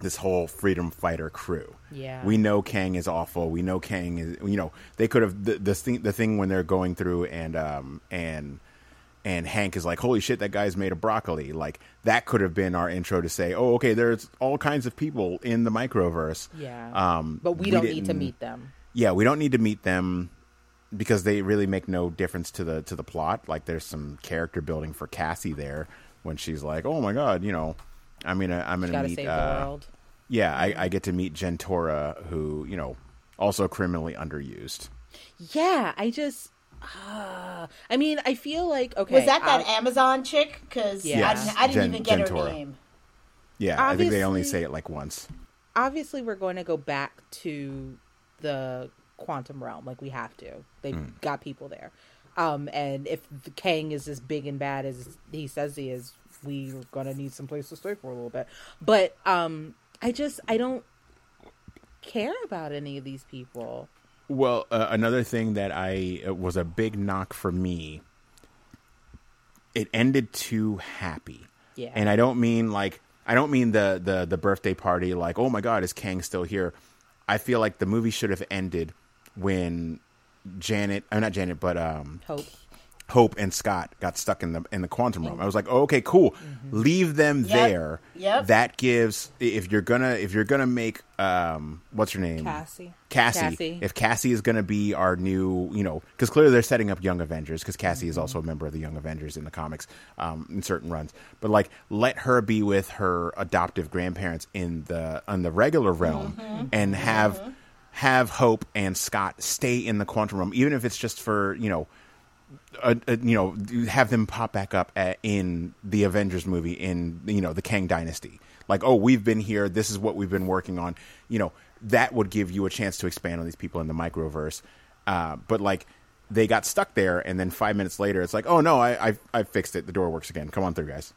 this whole freedom fighter crew. Yeah. we know Kang is awful. We know Kang is. You know, they could have the the thing the thing when they're going through and um and and Hank is like, "Holy shit, that guy's made of broccoli!" Like that could have been our intro to say, "Oh, okay, there's all kinds of people in the microverse." Yeah. Um, but we, don't need to meet them. Yeah, we don't need to meet them because they really make no difference to the to the plot. Like, there's some character building for Cassie there when she's like, "Oh my god, you know, I'm gonna I'm gonna meet." save uh, the world. Yeah, I, I get to meet Jentorra, who you know also criminally underused. Yeah, I just. Uh, I mean, I feel like okay. Was that that I'll- Amazon chick? Because Yes. I, didn't- I didn't Gen- even get Jentorra. her name. Yeah, I think they only say it like once. obviously we're going to go back to the quantum realm like we have to they've Hmm. got people there um and if the kang is as big and bad as he says he is we're gonna need some place to stay for a little bit but um i just i don't care about any of these people Well, uh, another thing that I uh, was a big knock for me. It ended too happy. Yeah. And I don't mean like I don't mean the the the birthday party like oh my god is Kang still here. I feel like the movie should have ended when Janet, uh, not Janet, but um, hope Hope and Scott got stuck in the in the quantum realm. I was like, oh, okay, cool. Leave them Yep. there. Yep. That gives if you're gonna if you're gonna make um what's her name Cassie. Cassie. Cassie. If Cassie is gonna be our new, you know, because clearly they're setting up Young Avengers because Cassie is also a member of the Young Avengers in the comics um, in certain runs. But like, let her be with her adoptive grandparents in the on the regular realm and have have Hope and Scott stay in the quantum realm, even if it's just for you know uh, uh, you know, have them pop back up at, in the Avengers movie in you know the Kang Dynasty. Like, oh, we've been here. This is what we've been working on. You know, that would give you a chance to expand on these people in the microverse. Uh, but like, they got stuck there, and then five minutes later, it's like, oh no, I I, I fixed it. The door works again. Come on through, guys.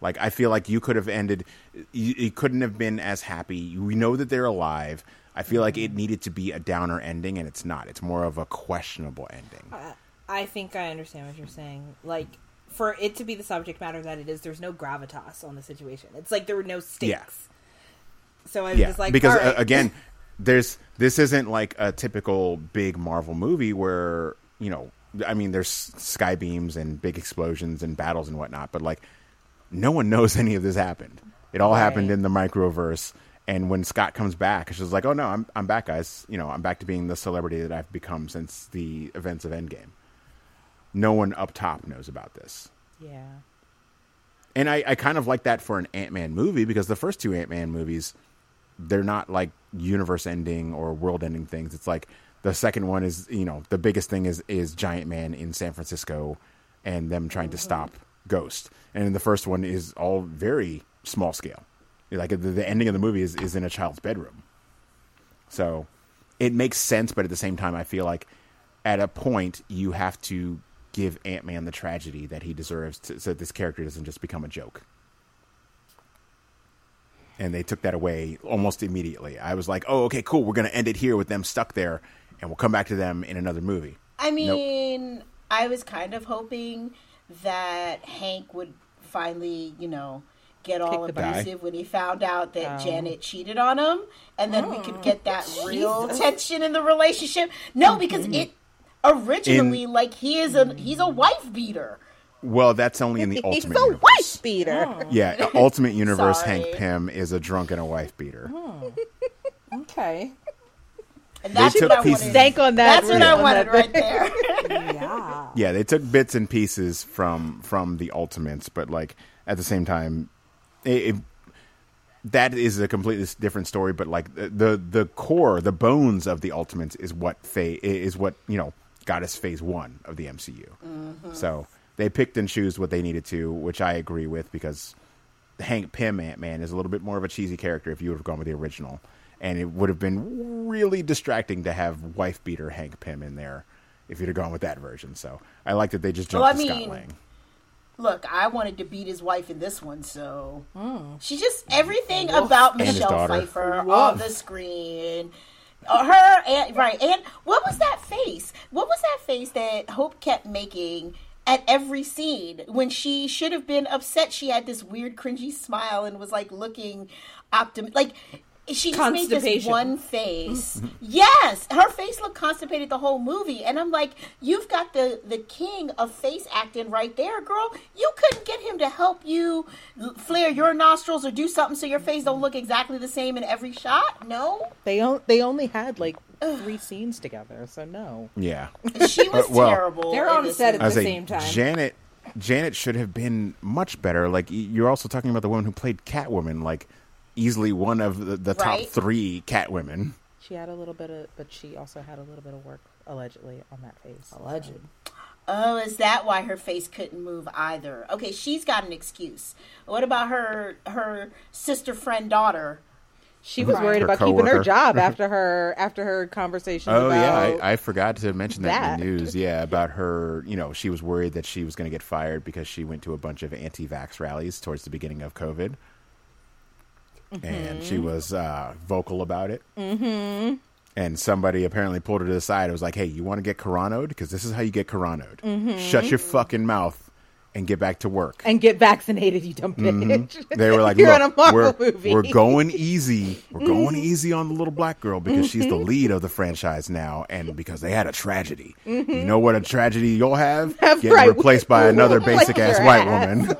Like, I feel like you could have ended. You, you couldn't have been as happy. We know that they're alive. I feel like it needed to be a downer ending, and it's not. It's more of a questionable ending. I think I understand what you're saying. Like, for it to be the subject matter that it is, there's no gravitas on the situation. It's like there were no stakes. Yeah. So I was yeah, just like, because right. uh, again, there's this isn't like a typical big Marvel movie where you know, I mean, there's sky beams and big explosions and battles and whatnot, but like, no one knows any of this happened. It all happened in the microverse. And when Scott comes back, she's like, "Oh no, I'm I'm back, guys. You know, I'm back to being the celebrity that I've become since the events of Endgame." No one up top knows about this. yeah And I, I kind of like that for an Ant Man movie because the first two Ant Man movies, they're not like universe ending or world ending things. It's like the second one is, you know, the biggest thing is is Giant Man in San Francisco and them trying to mm-hmm. stop Ghost. And the first one is all very small scale. Like the, the ending of the movie is, is in a child's bedroom. So it makes sense, but at the same time, I feel like at a point you have to give Ant Man the tragedy that he deserves, to, so this character doesn't just become a joke. And they took that away almost immediately. I was like, "Oh, okay, cool. We're going to end it here with them stuck there, and we'll come back to them in another movie." I mean, I was kind of hoping that Hank would finally, you know, get all Kick the abusive when he found out that Oh. Janet cheated on him, and then we could oh. get that real tension in the relationship. No, because it originally, like, he is a he's a wife beater. Well, that's only in the ultimate. He's ultimate a universe. wife beater. Oh. Yeah, Ultimate Universe Sorry. Hank Pym is a drunk and a wife beater. Hmm. Okay. And that's took what I pieces- wanted. Bank on that. That's what yeah, I wanted right there. Yeah. Yeah, they took bits and pieces from from the Ultimates, but like at the same time, it, it, that is a completely different story. But like the, the the core, the bones of the Ultimates is what fa- is what you know got us Phase One of the MCU. Mm-hmm. So they picked and choose what they needed to, which I agree with because Hank Pym Ant Man is a little bit more of a cheesy character if you would have gone with the original. And it would have been really distracting to have wife beater Hank Pym in there if you'd have gone with that version. So I like that they just jumped Well, I to Scott Lang. Look, I wanted to beat his wife in this one, so hmm. she just everything about And Michelle daughter. Pfeiffer on the screen. Uh, her and right, and what was that face? What was that face that Hope kept making at every scene when she should have been upset? She had this weird, cringy smile and was like looking optimistic like. She just made this one face. yes, her face looked constipated the whole movie, and I'm like, you've got the the king of face acting right there, girl. You couldn't get him to help you flare your nostrils or do something so your face don't look exactly the same in every shot. No, They on, they only had like three scenes together, so no. Yeah, she was Uh, well, terrible. They're on set at the same time. Janet. Janet should have been much better. Like you're also talking about the woman who played Catwoman, like easily one of the, the top three cat women. She had a little bit of, but she also had a little bit of work allegedly on that face. Alleged. Oh, is that why her face couldn't move either? Okay, she's got an excuse. What about her her sister friend daughter? She was Right. worried Her about keeping her job after her after her conversation. Oh about, yeah, I, I forgot to mention that, in the news. Yeah, about her. You know, she was worried that she was going to get fired because she went to a bunch of anti-vax rallies towards the beginning of COVID, and she Mm-hmm. was uh, vocal about it. Mm-hmm. And somebody apparently pulled her to the side. It was like, "Hey, you want to get coronoed? Because this is how you get coronoed. Mm-hmm. Shut your fucking mouth and get back to work." and get vaccinated, you dumb bitch. Mm-hmm. They were like, You're "Look, in a Marvel we're, movie." Mm-hmm. we're going easy. We're going easy on the little black girl because she's the lead of the franchise now, and because they had a tragedy. You know what a tragedy you'll have? Getting Mm-hmm. Right. replaced by another basic ass white ass. woman.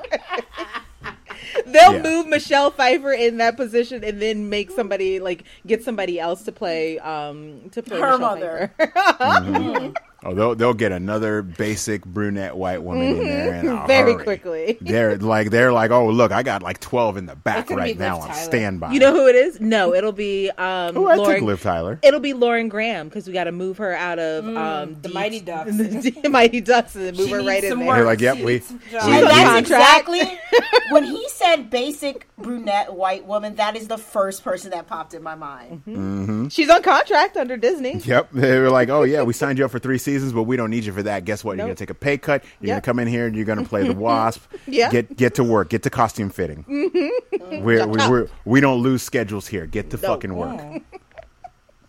They'll Yeah. move Michelle Pfeiffer in that position and then make somebody like get somebody else to play um to play Her Michelle mother. Pfeiffer. Oh, they'll they'll get another basic brunette white woman in there in a Very hurry. quickly. They're like they're like, oh look, I got like twelve in the back right now Liv on Tyler. standby. You know who it is? No, it'll be um Oh, I Lauren. take Liv Tyler. It'll be Lauren Graham because we got to move her out of um Mm, the D- Mighty Ducks. the Mighty Ducks, and move She her right in there. work. They're like, yep, She we- needs some we- And we- that's contract. exactly when he said basic brunette white woman. That is the first person that popped in my mind. She's on contract under Disney. Yep. They were like, oh, yeah, we signed you up for three seasons, but we don't need you for that. Guess what? You're going to take a pay cut. You're going to come in here and you're going to play the Wasp. Yeah. Get get to work. Get to costume fitting. Mm-hmm. We're, we we're, we don't lose schedules here. Get to No. fucking work.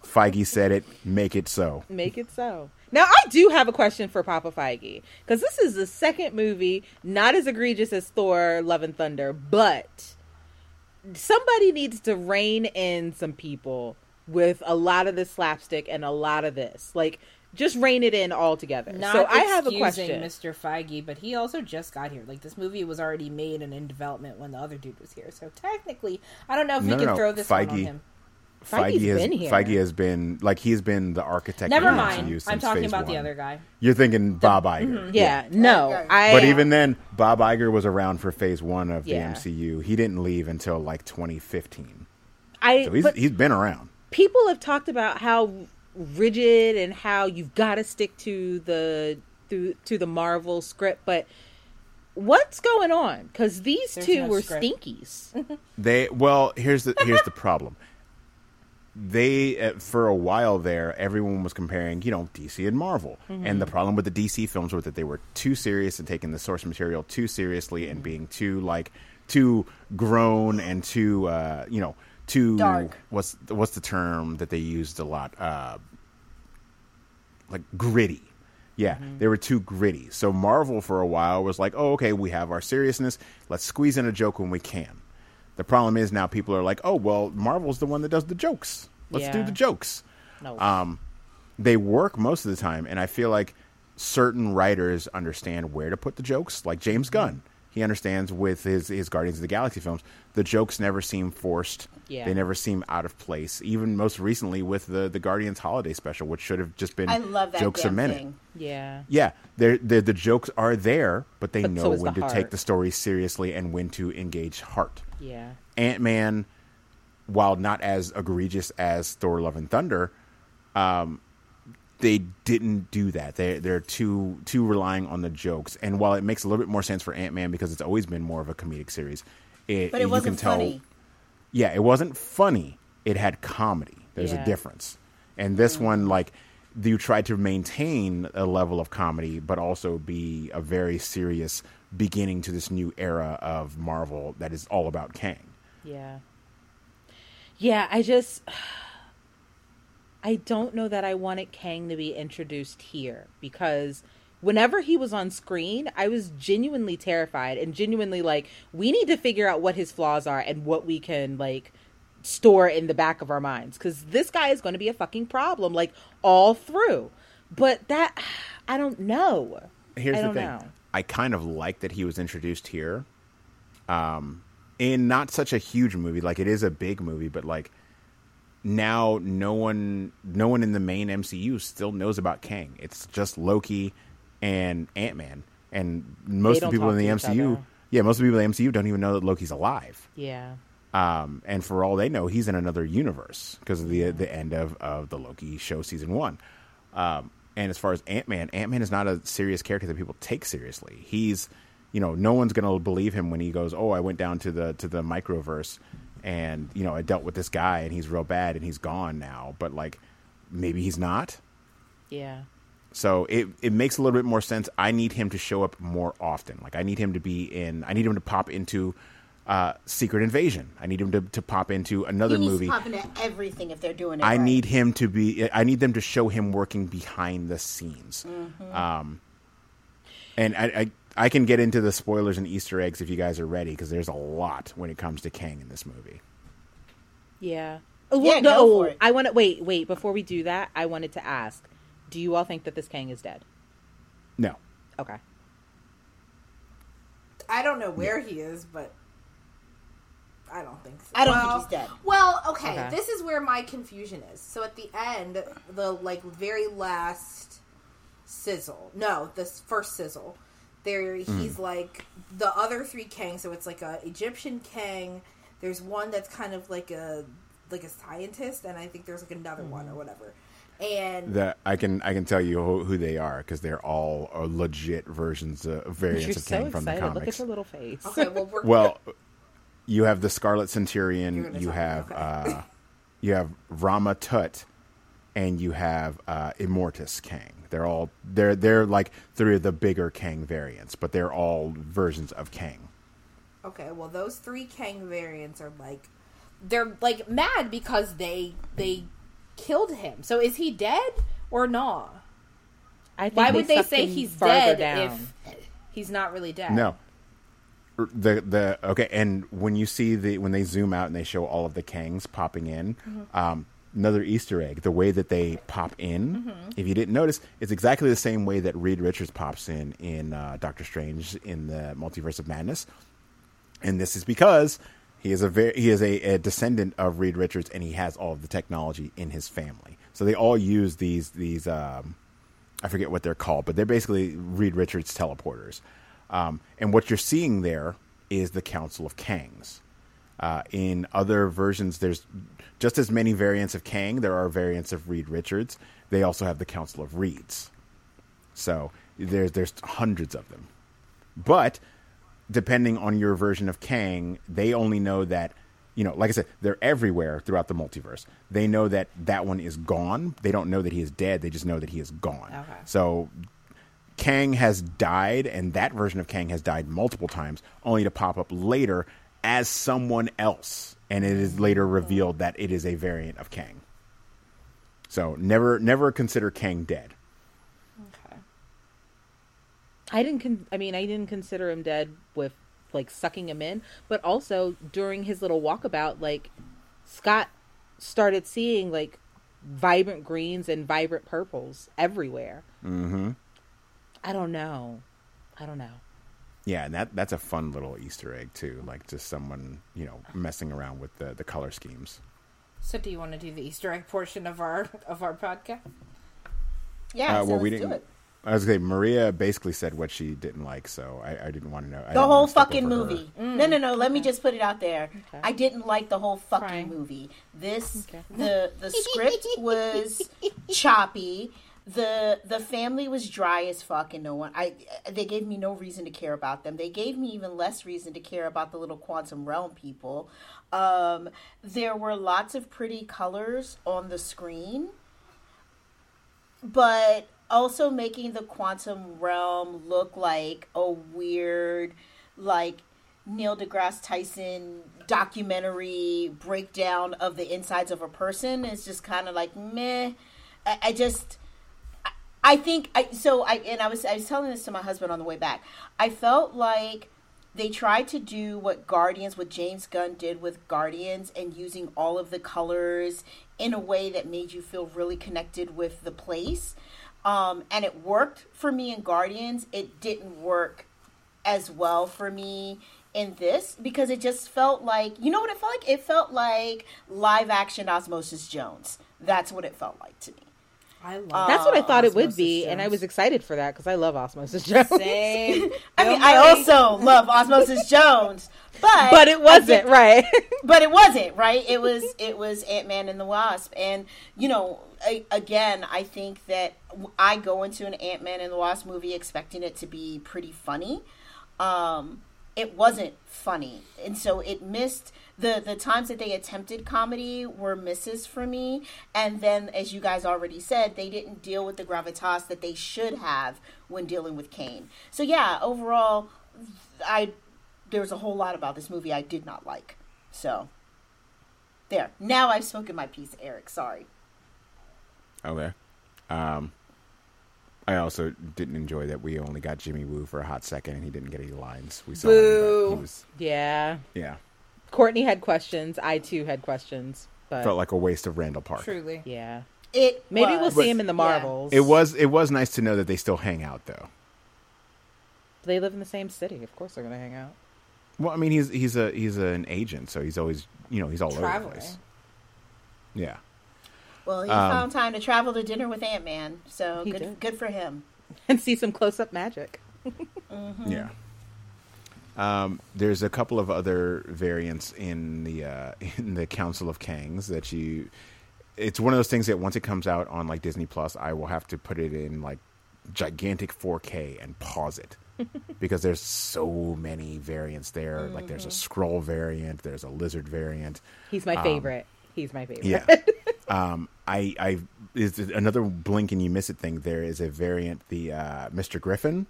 Feige said it. Make it so. Make it so. Now, I do have a question for Papa Feige because this is the second movie, not as egregious as Thor: Love and Thunder, but somebody needs to rein in some people with a lot of this slapstick and a lot of this. Like, just rein it in altogether. Not so I have a question. Mr. Feige, but he also just got here. Like this movie was already made and in development when the other dude was here. So technically, I don't know if No, we no, can no. throw this one on Feige- him. Feige's Feige has been here. Feige has been like he's been the architect. Never of the mind. MCU since I'm talking phase about the other guy. You're thinking Bob mm-hmm. Iger. Yeah, no, I. But even then, Bob Iger was around for phase one of Yeah. the MCU. He didn't leave until like 2015. I, So he's, but he's been around. people have talked about how rigid and how you've got to stick to the to, to the Marvel script, but what's going on? Because these There's two no were script. stinkies. They well, here's the here's the problem. They uh, for a while there, everyone was comparing, you know, DC and Marvel, and the problem with the DC films was that they were too serious and taking the source material too seriously and being too like too grown and too uh, you know too Dark. What's what's the term that they used a lot? Uh, like gritty. Yeah, they were too gritty. So Marvel for a while was like, "Oh, okay, we have our seriousness. Let's squeeze in a joke when we can." The problem is now people are like, "Oh, well, Marvel's the one that does the jokes. Let's do the jokes." No. Um, they work most of the time, and I feel like certain writers understand where to put the jokes. Like James Mm-hmm. Gunn, he understands with his his Guardians of the Galaxy films, the jokes never seem forced. Yeah. They never seem out of place. Even most recently with the the Guardians holiday special, which should have just been I love that jokes a damn minute. thing. yeah. Yeah, they're, they're, the jokes are there, but they But know so when the to take the story seriously and when to engage heart. Yeah. Ant Man, while not as egregious as Thor: Love and Thunder, um, they didn't do that. They they're too too relying on the jokes. And while it makes a little bit more sense for Ant Man because it's always been more of a comedic series, it, But it you wasn't can tell. funny. Yeah, it wasn't funny. It had comedy. There's Yeah. a difference. And this one, like, you tried to maintain a level of comedy, but also be a very serious beginning to this new era of Marvel that is all about Kang. Yeah. Yeah, I just I don't know that I wanted Kang to be introduced here because whenever he was on screen, I was genuinely terrified and genuinely like we need to figure out what his flaws are and what we can like store in the back of our minds cuz this guy is going to be a fucking problem like all through. But that I don't know. Here's I the thing. know. I kind of like that he was introduced here. Um, in not such a huge movie, like it is a big movie, but like now no one no one in the main MCU still knows about Kang. It's just Loki and Ant Man. And most of the people in the talk to each MCU other. Yeah, most of the people in the MCU don't even know that Loki's alive. Yeah. Um, and for all they know, he's in another universe because of the the end of, of the Loki show season one. Um, and as far as Ant Man, Ant Man is not a serious character that people take seriously. He's, you know, no one's going to believe him when he goes, "Oh, I went down to the to the microverse, and you know, I dealt with this guy, and he's real bad, and he's gone now." But like, maybe he's not. Yeah. So it it makes a little bit more sense. I need him to show up more often. Like I need him to be in. I need him to pop into uh, Secret Invasion. I need him to, to pop into another He needs movie. to pop into everything if they're doing it. I right. need him to be. I need them to show him working behind the scenes. Mm-hmm. Um, and I, I I can get into the spoilers and Easter eggs if you guys are ready because there's a lot when it comes to Kang in this movie. Yeah. Oh, Yeah, well, go no. I want to wait. Wait, before we do that, I wanted to ask: Do you all think that this Kang is dead? No, Okay. I don't know where he is, but I don't think so. I don't well, think he's dead. Well, okay, Okay. this is where my confusion is. So at the end, the like very last sizzle. No, this first sizzle. There, he's like the other three Kangs. So it's like a Egyptian Kang. There's one that's kind of like a like a scientist, and I think there's like another one or whatever. And the I can I can tell you who, who they are because they're all uh, legit versions of variants You're of so Kang from the excited. Look at comics. your little face. okay, well we're Well, you have the Scarlet Centurion. You have okay. uh, you have Rama Tut, and you have uh, Immortus Kang. They're all they're they're like three of the bigger Kang variants, but they're all versions of Kang. Okay, well those three Kang variants are like they're like mad because they they killed him. So is he dead or not? I think Why would they say he's dead down. if he's not really dead? No. The the okay, and when you see the when they zoom out and they show all of the Kangs popping in, um, another Easter egg. The way that they pop in, if you didn't notice, it's exactly the same way that Reed Richards pops in in uh, Doctor Strange in the Multiverse of Madness, and this is because he is a very he is a, a descendant of Reed Richards, and he has all of the technology in his family. So they all use these these um, I forget what they're called, but they're basically Reed Richards teleporters. Um, and what you're seeing there is the Council of Kangs. Uh, in other versions, there's just as many variants of Kang. There are variants of Reed Richards. They also have the Council of Reeds. So there's there's hundreds of them. But depending on your version of Kang, they only know that you know, like I said, they're everywhere throughout the multiverse. They know that that one is gone. They don't know that he is dead. They just know that he is gone. Okay. So Kang has died, and that version of Kang has died multiple times, only to pop up later as someone else. And it is later revealed that it is a variant of Kang. So never, never consider Kang dead. Okay. I didn't. Con- I mean, I didn't consider him dead with like sucking him in, but also during his little walkabout, like Scott started seeing like vibrant greens and vibrant purples everywhere. Mm-hmm. I don't know. I don't know. Yeah, and that that's a fun little Easter egg too, like just someone you know messing around with the the color schemes. So, do you want to do the Easter egg portion of our of our podcast? Yeah, Uh, so well, we let's do didn't. it. I was gonna say Maria basically said what she didn't like, so I, I didn't want to know. I The whole fucking over her. movie. No, no, no. Let me just put it out there. Okay. I didn't like the whole fucking Fine. movie. This Okay. the the script was choppy. The the family was dry as fuck and no one I they gave me no reason to care about them. They gave me even less reason to care about the little quantum realm people. Um there were lots of pretty colors on the screen but also making the quantum realm look like a weird, like Neil deGrasse Tyson documentary breakdown of the insides of a person is just kind of like meh. I, I just. I- think I so I and I was I was telling this to my husband on the way back. I felt like they tried to do what Guardians, what James Gunn did with Guardians, and using all of the colors in a way that made you feel really connected with the place. Um, and it worked for me in Guardians. It didn't work as well for me in this because it just felt like you know what it felt like. It felt like live action Osmosis Jones. That's what it felt like to me. I love. Uh, That's what I thought it would Osmosis be, and I was excited for that because I love Osmosis Jones. Same. I mean, I also love Osmosis Jones, but but it wasn't right. but it wasn't right it was it was ant-man and the wasp and you know I, again i think that i go into an ant-man and the wasp movie expecting it to be pretty funny um it wasn't funny and so it missed the the times that they attempted comedy were misses for me and then as you guys already said they didn't deal with the gravitas that they should have when dealing with Kang so yeah overall i there's a whole lot about this movie i did not like so there. Now I've spoken my piece, Eric. Sorry. Okay. Um, I also didn't enjoy that we only got Jimmy Woo for a hot second and he didn't get any lines. We saw him, but he was yeah, yeah. Courtney had questions. I too had questions, but Felt like a waste of Randall Park. Truly. yeah, It maybe we'll was- see him in the yeah. Marvels. It was it was nice to know that they still hang out though. They live in the same city. Of course, they're gonna hang out. Well, I mean he's he's a he's an agent, so he's always you know he's all over the place. Yeah. Well, he Um, found time to travel to dinner with Ant Man, so good. did. Good for him. and see some close-up magic. Yeah. Um, there's a couple of other variants in the uh, in the Council of Kangs that you. It's one of those things that once it comes out on like Disney Plus, I will have to put it in like gigantic 4K and pause it because there's so many variants there. Like there's a scroll variant, there's a lizard variant. He's my favorite. He's my favorite. Yeah. um, I, I is another blink and you miss it thing. There is a variant. The uh, Mr. Gryphon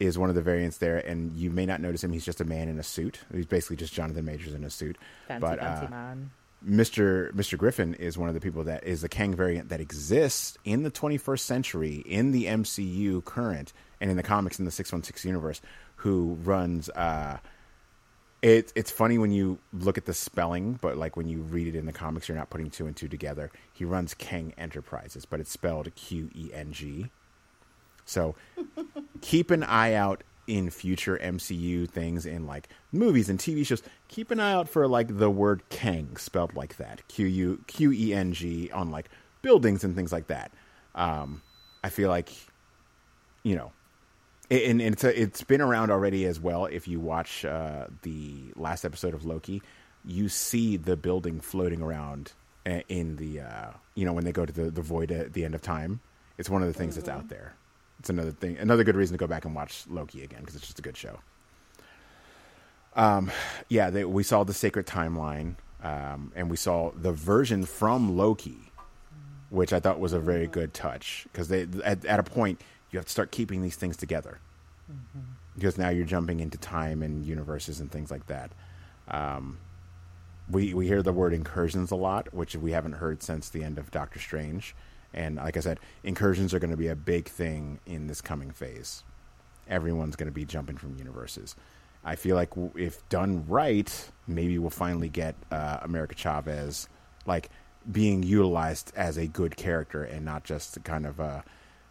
is one of the variants there, and you may not notice him. He's just a man in a suit. He's basically just Jonathan Majors in a suit. fancy, but fancy uh, man. Mr. Mr. Gryphon is one of the people that is the Kang variant that exists in the 21st century in the MCU current and in the comics in the 616 universe who runs uh it, it's funny when you look at the spelling, but like when you read it in the comics, you're not putting two and two together. He runs Kang Enterprises, but it's spelled Q E N G. So keep an eye out in future MCU things in like movies and TV shows. Keep an eye out for like the word Kang spelled like that, Q U Q E N G on like buildings and things like that. Um, I feel like you know, and, and it's a, it's been around already as well. If you watch uh, the last episode of Loki, you see the building floating around uh, in the uh, you know when they go to the the void at the end of time. It's one of the things that's out there. It's another thing, another good reason to go back and watch Loki again because it's just a good show. Um, yeah, they, we saw the sacred timeline, um, and we saw the version from Loki, which I thought was a very good touch because they at, at a point you have to start keeping these things together because now you're jumping into time and universes and things like that. Um, we we hear the word incursions a lot, which we haven't heard since the end of Doctor Strange. And like I said, incursions are going to be a big thing in this coming phase. everyone's going to be jumping from universes. I feel like if done right, maybe we'll finally get uh, America Chavez like being utilized as a good character and not just kind of uh,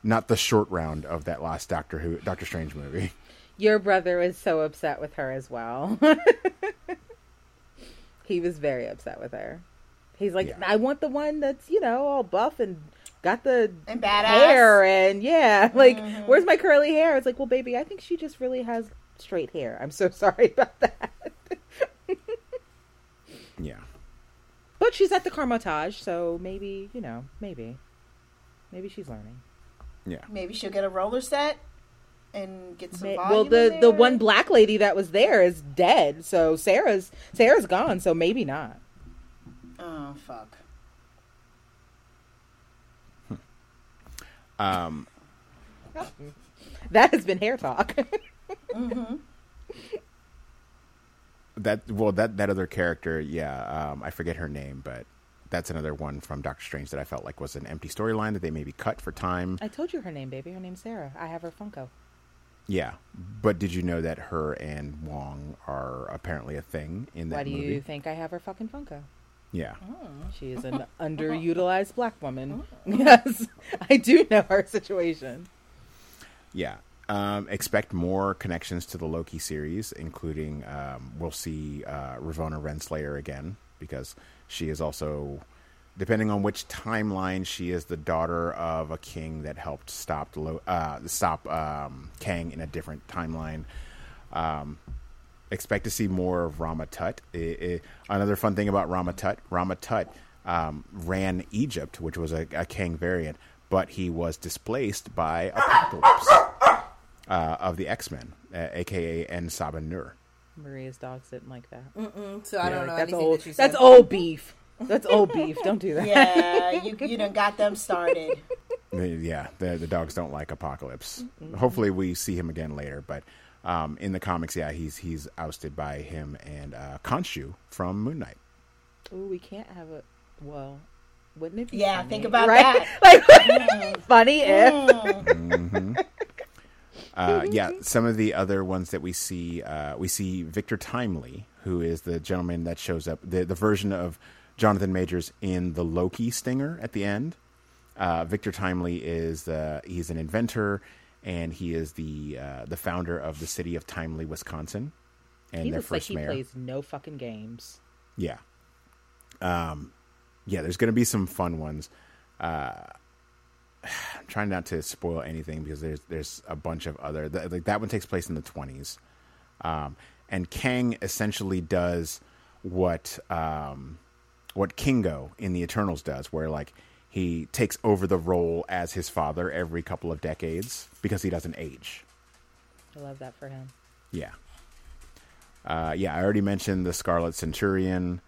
not the short round of that last Doctor Who Doctor Strange movie. Your brother was so upset with her as well. he was very upset with her. He's like, Yeah. I want the one that's you know all buff and got the And badass. hair and yeah, like mm-hmm. where's my curly hair? It's like, well, baby, I think she just really has straight hair. I'm so sorry about that. Yeah. But she's at the Kamar-Taj, so maybe you know, maybe, maybe she's learning. Yeah. Maybe she'll get a roller set and get some May- volume well, the in the one black lady that was there is dead, so Sarah's Sarah's gone, so maybe not. Oh fuck. Um, That has been hair talk. that well that that other character, yeah, um, I forget her name, but that's another one from Doctor Strange that I felt like was an empty storyline that they maybe cut for time. I told you her name, baby. Her name's Sarah. I have her Funko. Yeah, but did you know that her and Wong are apparently a thing in that Why do movie? you think I have her fucking Funko? Yeah, She is an underutilized black woman. Yes, I do know her situation. yeah. Um, expect more connections to the Loki series, including um, we'll see uh, Ravonna Renslayer again because she is also, depending on which timeline, she is the daughter of a king that helped stop Lo- uh, stop um, Kang in a different timeline. Expect to see more of Rama Tut. I- I- another fun thing about Rama Tut, Rama Tut um, ran Egypt, which was a, a Kang variant, but he was displaced by Apocalypse uh, of the X Men, uh, aka En Sabah Nur. Maria's dogs didn't like that. So I Yeah, don't know That's anything old. that you said. That's old beef. That's old beef. Don't do that. Yeah, you you done got them started. Yeah, the the dogs don't like Apocalypse. Hopefully, we see him again later. But um, in the comics, yeah, he's he's ousted by him and uh, Khonshu from Moon Knight. Ooh, we can't have a. Well, wouldn't it be? Yeah, funny? think about right? that. Like, funny if. Mm. Uh, yeah, some of the other ones that we see, uh, we see Victor Timely, who is the gentleman that shows up, the the version of Jonathan Majors in the Loki stinger at the end. Uh, Victor Timely is uh, he's an inventor, and he is the uh, the founder of the city of Timely, Wisconsin, and He their looks like first he mayor. plays no fucking games. Yeah. Um, yeah, there's going to be some fun ones. Uh, I'm trying not to spoil anything because there's there's a bunch of other th- like that one takes place in the 20s. Um, and Kang essentially does what um, what Kingo in the Eternals does, where like he takes over the role as his father every couple of decades because he doesn't age. I love that for him. Yeah. Uh, yeah, I already mentioned the Scarlet Centurion,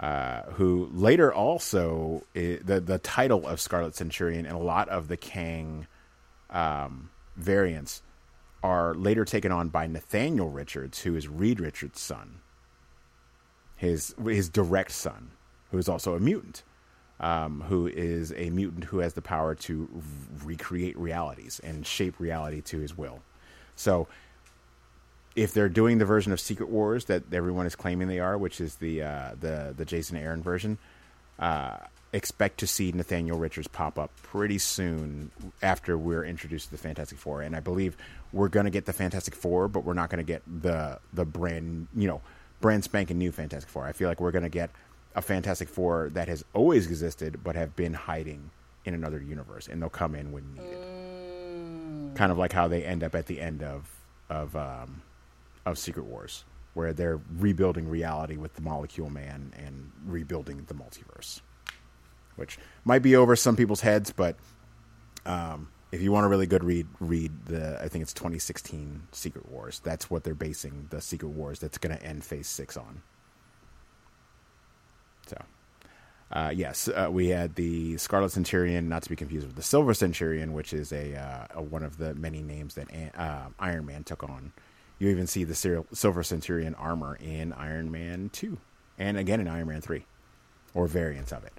uh, who later also i the the title of Scarlet Centurion and a lot of the Kang um, variants are later taken on by Nathaniel Richards, who is Reed Richards' son, his his direct son, who is also a mutant, um, who is a mutant who has the power to recreate realities and shape reality to his will. So if they're doing the version of Secret Wars that everyone is claiming they are, which is the uh, the the Jason Aaron version, uh, expect to see Nathaniel Richards pop up pretty soon after we're introduced to the Fantastic Four, and I believe we're going to get the Fantastic Four, but we're not going to get the the brand you know brand spanking new Fantastic Four. I feel like we're going to get a Fantastic Four that has always existed but have been hiding in another universe, and they'll come in when needed. Kind of like how they end up at the end of of um, of Secret Wars, where they're rebuilding reality with the Molecule Man and rebuilding the multiverse, which might be over some people's heads, but um, if you want a really good read, read the I think it's 2016 Secret Wars. That's what they're basing the Secret Wars that's going to end Phase Six on. So. Uh, yes, uh, we had the Scarlet Centurion, not to be confused with the Silver Centurion, which is a, uh, a one of the many names that uh, Iron Man took on. You even see the Sil- Silver Centurion armor in Iron Man Two, and again in Iron Man Three, or variants of it.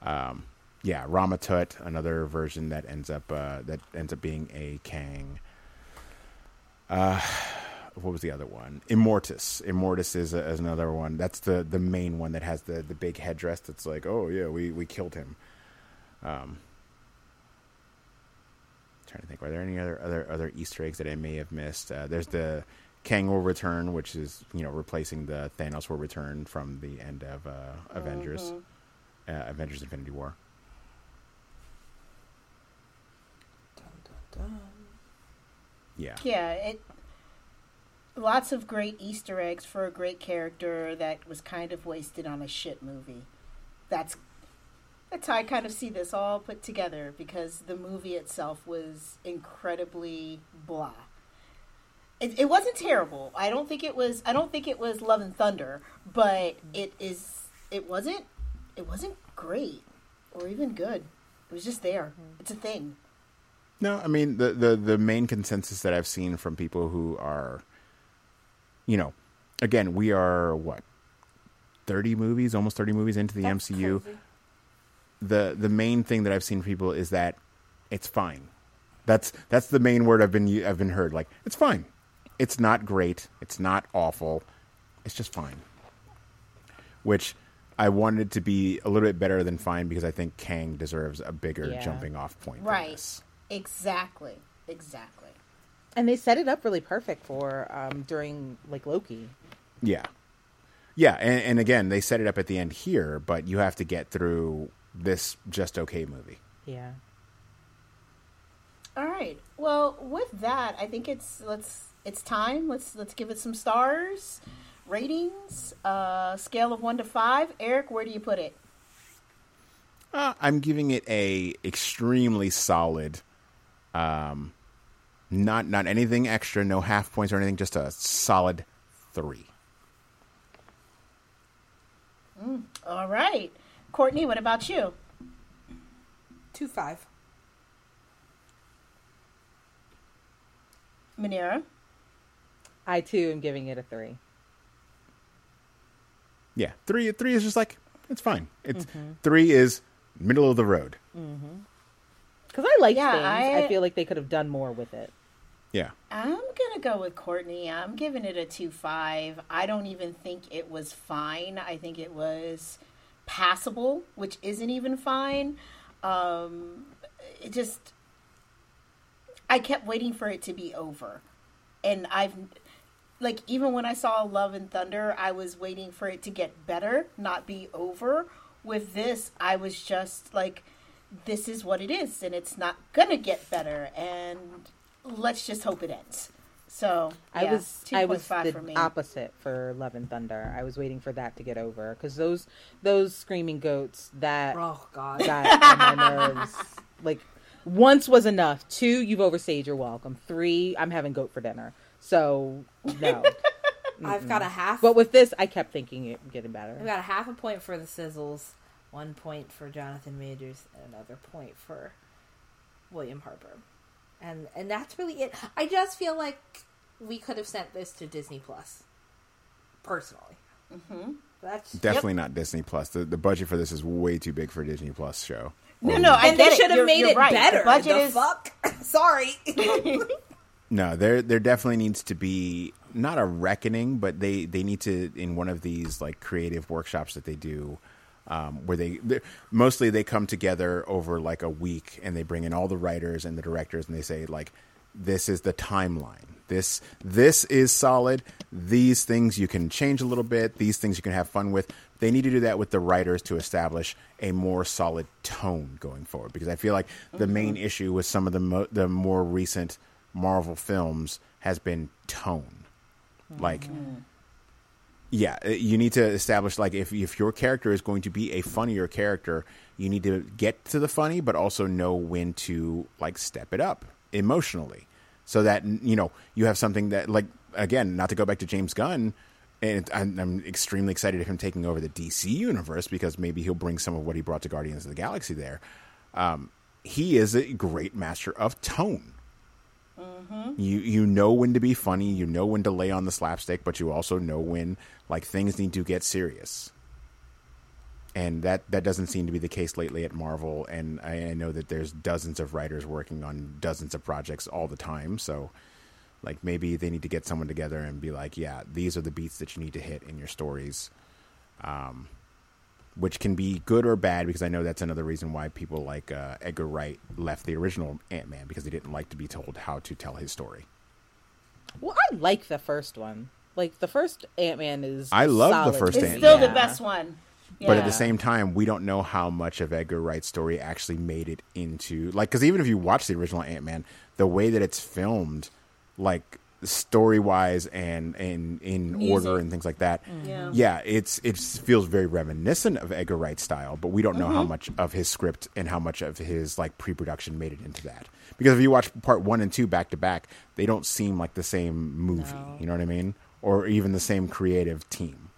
Um, yeah, Ramatut, another version that ends up uh, that ends up being a Kang. What was the other one? Immortus. Immortus is, a, is another one. That's the the main one that has the the big headdress. That's like, oh yeah, we we killed him. Um, trying to think, are there any other other other Easter eggs that I may have missed? Uh, there's the Kang will return, which is you know replacing the Thanos will return from the end of uh, Avengers, uh, Avengers Infinity War. Dun, dun, dun. Yeah, Yeah, it. Lots of great Easter eggs for a great character that was kind of wasted on a shit movie. That's that's how I kind of see this all put together because the movie itself was incredibly blah. It, it wasn't terrible. I don't think it was. I don't think it was Love and Thunder, but it is. It wasn't. It wasn't great or even good. It was just there. Mm-hmm. It's a thing. No, I mean the, the the main consensus that I've seen from people who are, you know, again, we are what thirty movies, almost thirty movies into the That's MCU. crazy. The the main thing that I've seen from people is that it's fine. That's that's the main word I've been I've been heard. Like it's fine. It's not great. It's not awful. It's just fine. Which I wanted to be a little bit better than fine because I think Kang deserves a bigger Yeah. jumping off point. Right. Exactly. Exactly. And they set it up really perfect for um, during like Loki. Yeah. Yeah, and, and again, they set it up at the end here, but you have to get through this just okay movie. Yeah. All right. Well, with that, I think it's let's it's time. Let's let's give it some stars, ratings, uh, scale of one to five. Eric, where do you put it? Uh, I'm giving it a extremely solid, um, not not anything extra, no half points or anything, just a solid three. Mm, all right, Courtney. What about you? Two five. Manera. I too am giving it a three. Yeah, three three is just like it's fine. It's mm-hmm. three is middle of the road. Mm-hmm. Because I like Yeah, things. I... I- feel like they could have done more with it. Yeah, I'm gonna go with Courtney. I'm giving it a two five. I don't even think it was fine. I think it was passable, which isn't even fine. Um, it just, I kept waiting for it to be over, and I've, like, even when I saw Love and Thunder, I was waiting for it to get better, not be over. With this, I was just like, this is what it is, and it's not gonna get better, and let's just hope it ends. So I yeah, was I was 2.5 the for me. opposite for Love and Thunder. I was waiting for that to get over because those those screaming goats that Oh God. got on my nerves. Like once was enough. Two, you've overstayed your welcome. Three, I'm having goat for dinner. So no. I've got a half. but with this, I kept thinking it getting better. I've got a half a point for the sizzles, one point for Jonathan Majors, and another point for William Harper. And and that's really it. I just feel like we could have sent this to Disney Plus. Personally. Mm-hmm. That's definitely not Disney Plus. The the budget for this is way too big for a Disney Plus show. No, no, and they should have made you're it right. better. The budget the is fuck? Sorry. No, there there definitely needs to be not a reckoning, but they they need to in one of these like creative workshops that they do, um, where they mostly they come together over like a week and they bring in all the writers and the directors and they say like this is the timeline. This this is solid. These things you can change a little bit. These things you can have fun with. They need to do that with the writers to establish a more solid tone going forward. Because I feel like the main issue with some of the mo- the more recent Marvel films has been tone. Like, yeah, uh, you need to establish like if if your character is going to be a funnier character, you need to get to the funny, but also know when to like step it up emotionally, so that you know you have something that like again, not to go back to James Gunn. And I'm, I'm extremely excited of him taking over the DC universe because maybe he'll bring some of what he brought to Guardians of the Galaxy there. Um, he is a great master of tone. You you know when to be funny, you know when to lay on the slapstick, but you also know when like things need to get serious. And that that doesn't seem to be the case lately at Marvel. And I, I know that there's dozens of writers working on dozens of projects all the time. So Like maybe they need to get someone together and be like, yeah, these are the beats that you need to hit in your stories. Um, which can be good or bad because I know that's another reason why people like uh, Edgar Wright left the original Ant Man because he didn't like to be told how to tell his story. Well, I like the first one. Like the first Ant Man is. I love the first It's. Ant-Man. still Yeah. the best one. But at the same time, we don't know how much of Edgar Wright's story actually made it into like because even if you watch the original Ant Man, the way that it's filmed, like story wise and and in Music. order and things like that, mm. Yeah. yeah, it's it feels very reminiscent of Edgar Wright's style. But we don't know how mm-hmm. much of his script and how much of his like pre production made it into that. Because if you watch part one and two back to back, they don't seem like the same movie. No. You know what I mean? Or even the same creative team.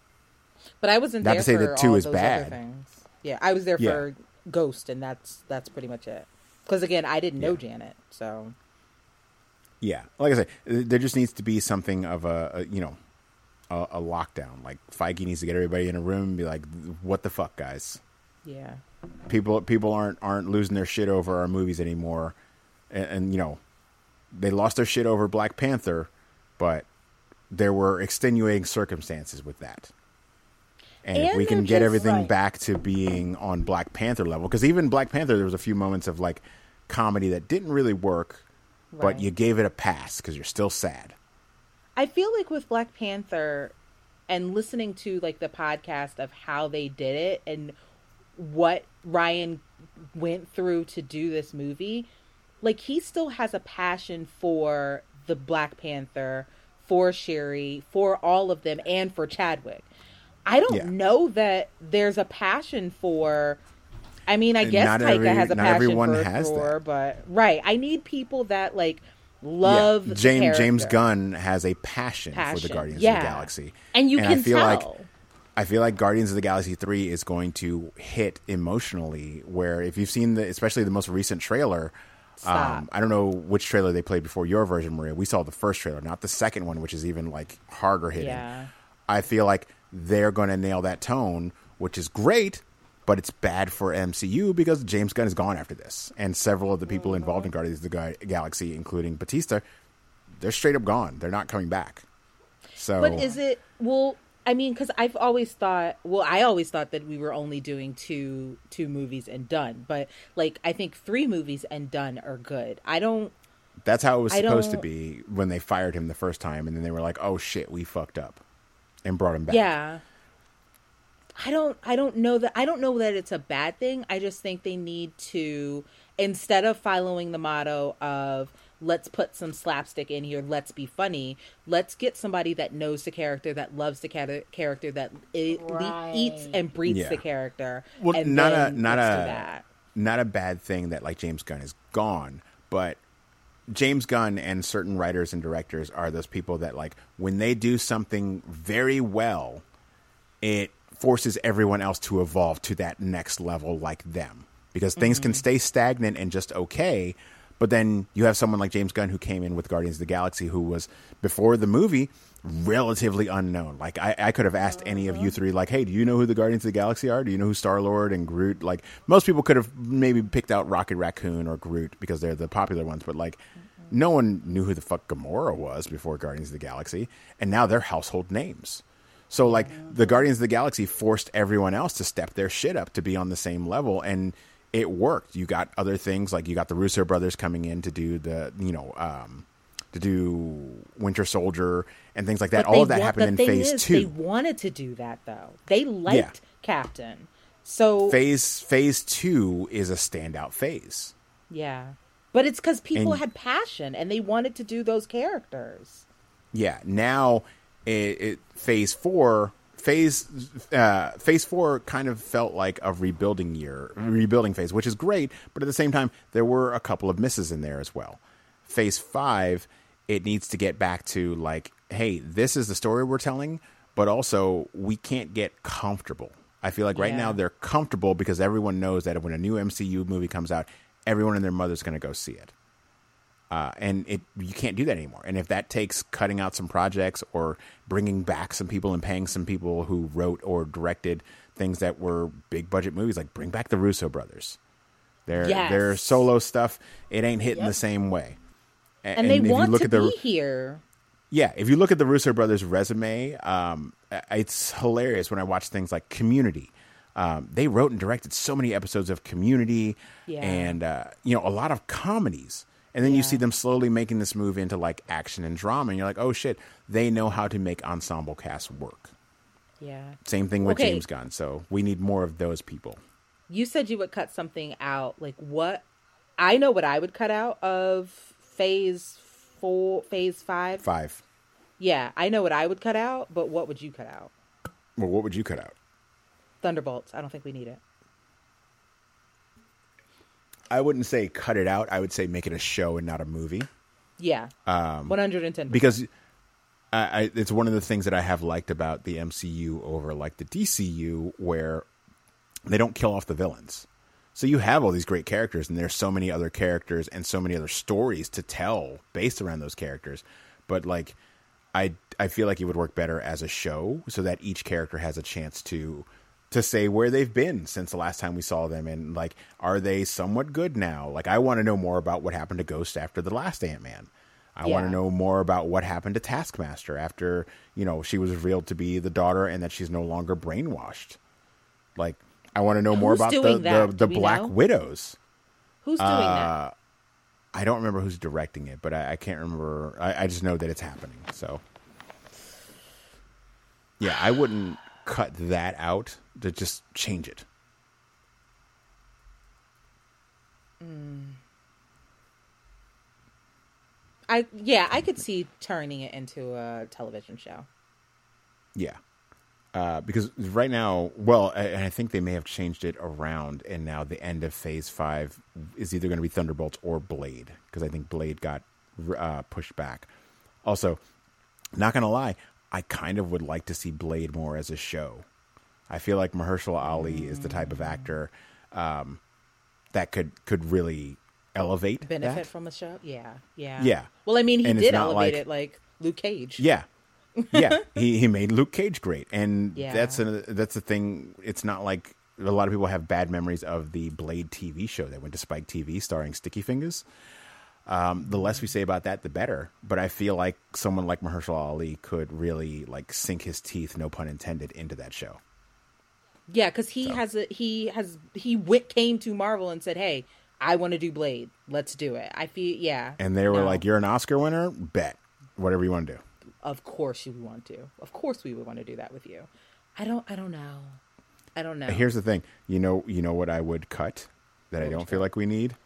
But I wasn't Not there to say for that two all is those other bad. things. Yeah, I was there Yeah. for Ghost, and that's that's pretty much it. Because again, I didn't know Yeah. Janet, so Yeah, like I say, there just needs to be something of a, a you know, a, a lockdown. Like Feige needs to get everybody in a room and be like, "What the fuck, guys? yeah. People people aren't aren't losing their shit over our movies anymore." And, and you know, they lost their shit over Black Panther, but there were extenuating circumstances with that. And, if we can get everything Right. back to being on Black Panther level, because even Black Panther, there was a few moments of like comedy that didn't really work, but you gave it a pass because you're still sad. I feel like with Black Panther and listening to like the podcast of how they did it and what Ryan went through to do this movie, like he still has a passion for the Black Panther, for Shuri, for all of them, and for Chadwick. I don't Yeah. know that there's a passion for. I mean, I And guess not Taika every- has a passion for has Thor, that. but right, I need people that like love Yeah. the James James. Gunn has a passion, for the Passion, Guardians of the Galaxy, and you I can feel tell. like I feel like Guardians of the Galaxy three is going to hit emotionally. Where if you've seen the, especially the most recent trailer. Um, I don't know which trailer they played before your version, Maria. We saw the first trailer, not the second one, which is even like harder hitting. Yeah. I feel like they're going to nail that tone, which is great. But it's bad for MCU because James Gunn is gone after this, and several of the people involved in Guardians of the Galaxy, including Bautista, they're straight up gone. They're not coming back. So, But is it well? I mean, because I've always thought. Well, I always thought that we were only doing two two movies and done. But like, I think three movies and done are good. I don't. That's how it was I supposed to don't- be when they fired him the first time, and then they were like, "Oh shit, we fucked up," and brought him back. Yeah. I don't. I don't know that. I don't know that it's a bad thing. I just think they need to instead of following the motto of let's put some slapstick in here let's be funny let's get somebody that knows the character that loves the char- character that i- le- Right. eats and breathes Yeah. the character Well, and not a not a that. not a bad thing that like James Gunn is gone, but James Gunn and certain writers and directors are those people that like when they do something very well, it forces everyone else to evolve to that next level like them. Because things can mm-hmm. stay stagnant and just okay, but then you have someone like James Gunn who came in with Guardians of the Galaxy who was before the movie relatively unknown. Like I, I could have asked any of you three, like, hey, do you know who the Guardians of the Galaxy are? Do you know who Star Lord and Groot? Like most people could have maybe picked out Rocket Raccoon or Groot because they're the popular ones, but like no one knew who the fuck Gamora was before Guardians of the Galaxy, and now they're household names. So like the Guardians of the Galaxy forced everyone else to step their shit up to be on the same level and it worked. You got other things like you got the Russo brothers coming in to do the you know um to do Winter Soldier and things like that. But All of that wa- happened in phase is, 2. They wanted to do that though. They liked Captain. So phase phase 2 is a standout phase. yeah, but it's because people And- had passion and they wanted to do those characters. Yeah, now it, it phase 4 phase uh, phase four kind of felt like a rebuilding year, rebuilding phase, which is great. But at the same time, there were a couple of misses in there as well. Phase five, it needs to get back to like, hey, this is the story we're telling, but also we can't get comfortable. I feel like right Yeah. now they're comfortable because everyone knows that when a new MCU movie comes out, everyone and their mother's going to go see it uh, and it you can't do that anymore. And if that takes cutting out some projects or bringing back some people and paying some people who wrote or directed things that were big budget movies, like bring back the Russo brothers. Their Yes. their solo stuff, it ain't hitting Yep. the same way. A- and, they if you want look to at the, be here. Yeah, if you look at the Russo brothers' resume, um, it's hilarious when I watch things like Community. Um, they wrote and directed so many episodes of Community, Yeah. and uh, you know a lot of comedies. And then you see them slowly making this move into like action and drama, and you're like, oh shit, they know how to make ensemble casts work. Yeah. Same thing with Okay. James Gunn. So we need more of those people. You said you would cut something out. Like what? I know what I would cut out of phase four, phase five. Five. Yeah, I know what I would cut out, but what would you cut out? Well, what would you cut out? Thunderbolts. I don't think we need it. I wouldn't say cut it out. I would say make it a show and not a movie. Yeah. Um, 110. because I, I, it's one of the things that I have liked about the MCU over like the DCU, where they don't kill off the villains. So you have all these great characters, and there's so many other characters and so many other stories to tell based around those characters. But like, I I feel like it would work better as a show, so that each character has a chance to to say where they've been since the last time we saw them, and like, are they somewhat good now? Like, I want to know more about what happened to Ghost after the last Ant Man. I want to know more about what happened to Taskmaster after you know she was revealed to be the daughter and that she's no longer brainwashed. Like, I want to know more about the the, the Black know? Widows. Who's doing Uh, that? I don't remember who's directing it, but I, I can't remember. I, I just know that it's happening. So, yeah, I wouldn't cut that out to just change it. I yeah, I could see turning it into a television show. Yeah. Uh, because right now, well, I, and I think they may have changed it around, and now the end of Phase Five is either going to be Thunderbolts or Blade, because I think Blade got uh, pushed back. Also, not gonna lie, I kind of would like to see Blade more as a show. I feel like Mahershala Ali is the type of actor um, that could could really elevate Benefit that. from a show? Yeah, yeah, Yeah. Well, I mean, he And did elevate like- it like Luke Cage. Yeah, yeah. he he made Luke Cage great, and Yeah. that's a, that's the thing. It's not like a lot of people have bad memories of the Blade TV show that went to Spike TV starring Sticky Fingaz. Um, the less we say about that, the better. But I feel like someone like Mahershala Ali could really like sink his teeth, no pun intended, into that show. Yeah, because he has a he has he came to Marvel and said, "Hey, I want to do Blade. Let's do it." I feel yeah, And they were No. like, "You're an Oscar winner. Bet whatever you want to do." of course you would want to. Of course we would want to do that with you. I don't. I don't know. I don't know. Here's the thing. You know, you know what I would cut that I What would don't feel like we need.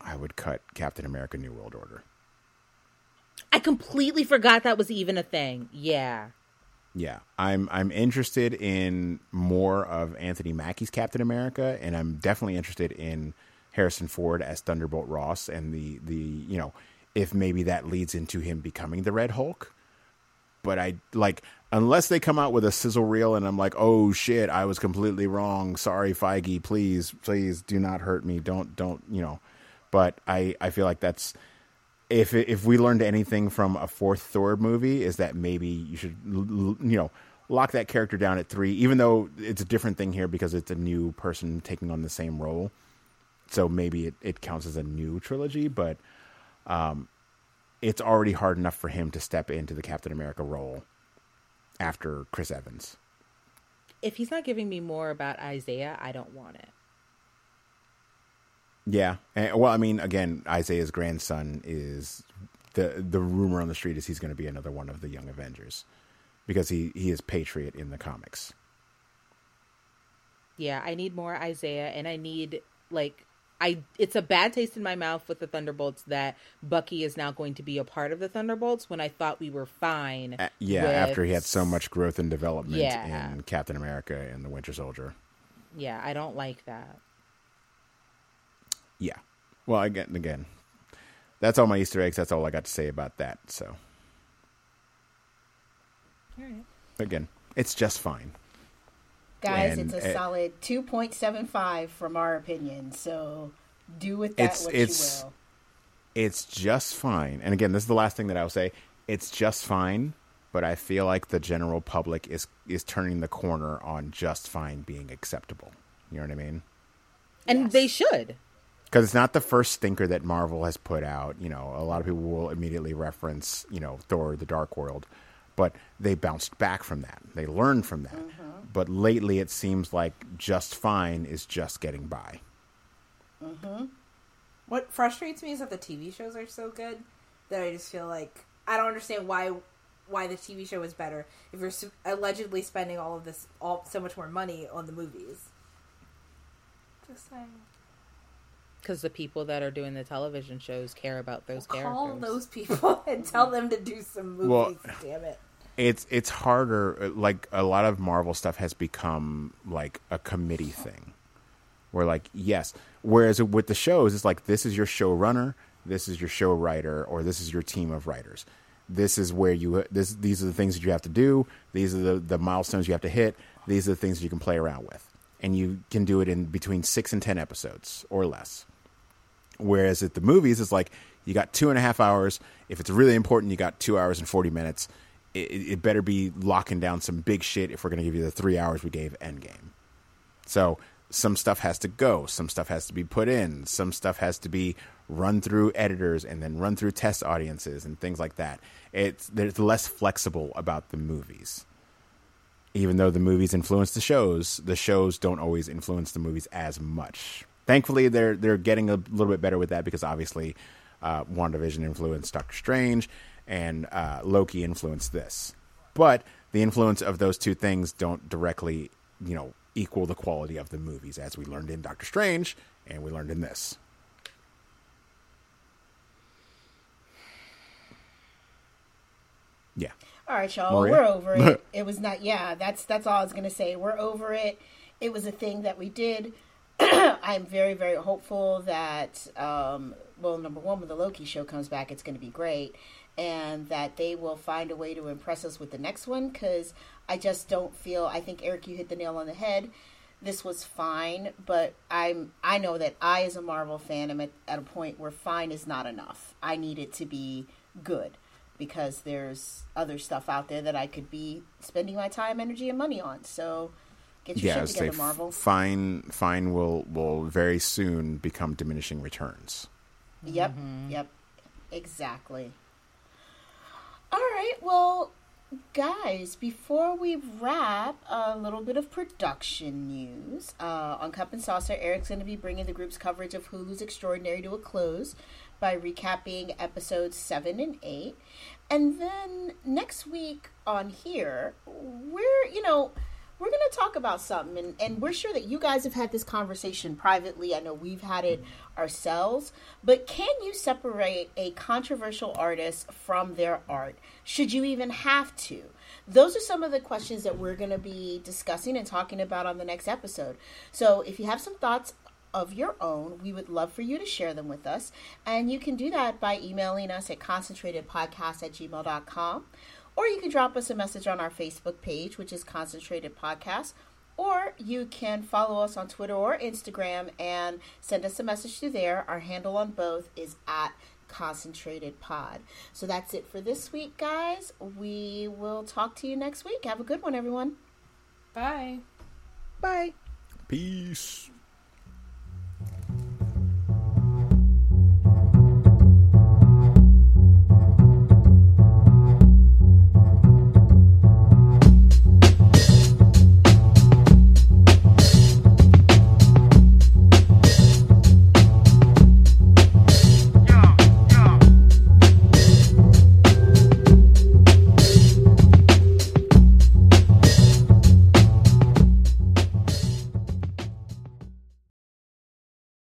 I would cut Captain America: New World Order. I completely forgot that was even a thing. Yeah. Yeah, I'm I'm interested in more of Anthony Mackie's Captain America, and I'm definitely interested in Harrison Ford as Thunderbolt Ross, and the the you know if maybe that leads into him becoming the Red Hulk. But I like unless they come out with a sizzle reel, and I'm like, oh shit, I was completely wrong. Sorry, Feige, please, please do not hurt me. Don't don't you know? But I I feel like that's if if we learned anything from a fourth Thor movie is that maybe you should you know lock that character down at three, even though it's a different thing here because it's a new person taking on the same role. So maybe it, it counts as a new trilogy, but um, it's already hard enough for him to step into the Captain America role after Chris Evans. If he's not giving me more about Isaiah, I don't want it. Yeah, and, well, I mean, again, Isaiah's grandson is the the rumor on the street is he's going to be another one of the Young Avengers because he he is Patriot in the comics. Yeah, I need more Isaiah, and I need like I. It's a bad taste in my mouth with the Thunderbolts that Bucky is now going to be a part of the Thunderbolts when I thought we were fine. Uh, yeah, with- after he had so much growth and development Yeah. in Captain America and the Winter Soldier. Yeah, I don't like that. Yeah. Well, again, again, that's all my Easter eggs. That's all I got to say about that. So All right. again, it's just fine. Guys, And it's a it- solid 2.75 from our opinion. So do with that It's- what it's- you will. It's just fine. And again, this is the last thing that I'll say. It's just fine, but I feel like the general public is is turning the corner on just fine being acceptable. You know what I mean? And Yes. they should. Because it's not the first stinker that Marvel has put out. You know, a lot of people will immediately reference, you know, Thor: The Dark World, but they bounced back from that. They learned from that. Mm-hmm. But lately, it seems like Just Fine is just getting by. What frustrates me is that the TV shows are so good that I just feel like I don't understand why why the TV show is better if you're allegedly spending all of this all so much more money on the movies. Just saying. Because the people that are doing the television shows care about those Call characters. those people and tell them to do some movies. Well- damn it. it's it's harder uh, like a lot of marvel stuff has become like a committee thing where like yes whereas with the shows it's like this is your showrunner this is your show writer or this is your team of writers this is where you this these are the things that you have to do these are the the milestones you have to hit these are the things you can play around with and you can do it in between 6 and 10 episodes or less Whereas at the movies, it's like you got two and a half hours. If it's really important, you got two hours and 40 minutes. It, it better be locking down some big shit if we're going to give you the three hours we gave Endgame. So some stuff has to go. Some stuff has to be put in. Some stuff has to be run through editors and then run through test audiences and things like that. It's there's less flexible about the movies. Even though the movies influence the shows, the shows don't always influence the movies as much. Thankfully, they're they're getting a little bit better with that because obviously, uh, WandaVision influenced Doctor Strange, and uh, Loki influenced this. But the influence of those two things don't directly, you know, equal the quality of the movies, as we learned in Doctor Strange and we learned in this. Yeah. All right, y'all. Maria? We're over it. it was not. Yeah, that's that's all I was gonna say. We're over it. It was a thing that we did. I'm very very hopeful that um, well, number one, when the Loki show comes back, it's going to be great, and that they will find a way to impress us with the next one. Because I just don't feel. I think Eric, you hit the nail on the head. This was fine, but I'm I know that I, as a Marvel fan, am at, at a point where fine is not enough. I need it to be good because there's other stuff out there that I could be spending my time, energy, and money on. So get your yeah, I shit together, Marvel. fine fine will will very soon become diminishing returns. Yep, yep, exactly. All right, well, guys, before we wrap, a little bit of production news. Uh, on Cup and Saucer, Eric's going to be bringing the group's coverage of Hulu's Extraordinary to a close by recapping episodes 7 and 8. And then next week on here, we're, you know, we're going to talk about something, and, and we're sure that you guys have had this conversation privately. I know we've had it ourselves, but can you separate a controversial artist from their art? Should you even have to? Those are some of the questions that we're going to be discussing and talking about on the next episode. So if you have some thoughts of your own, we would love for you to share them with us. And you can do that by emailing us at concentratedpodcast at gmail.com. Or you can drop us a message on our Facebook page, which is Concentrated Podcast. Or you can follow us on Twitter or Instagram and send us a message through there. Our handle on both is at Concentrated Pod. So that's it for this week, guys. We will talk to you next week. Have a good one, everyone. Bye. Bye. Peace.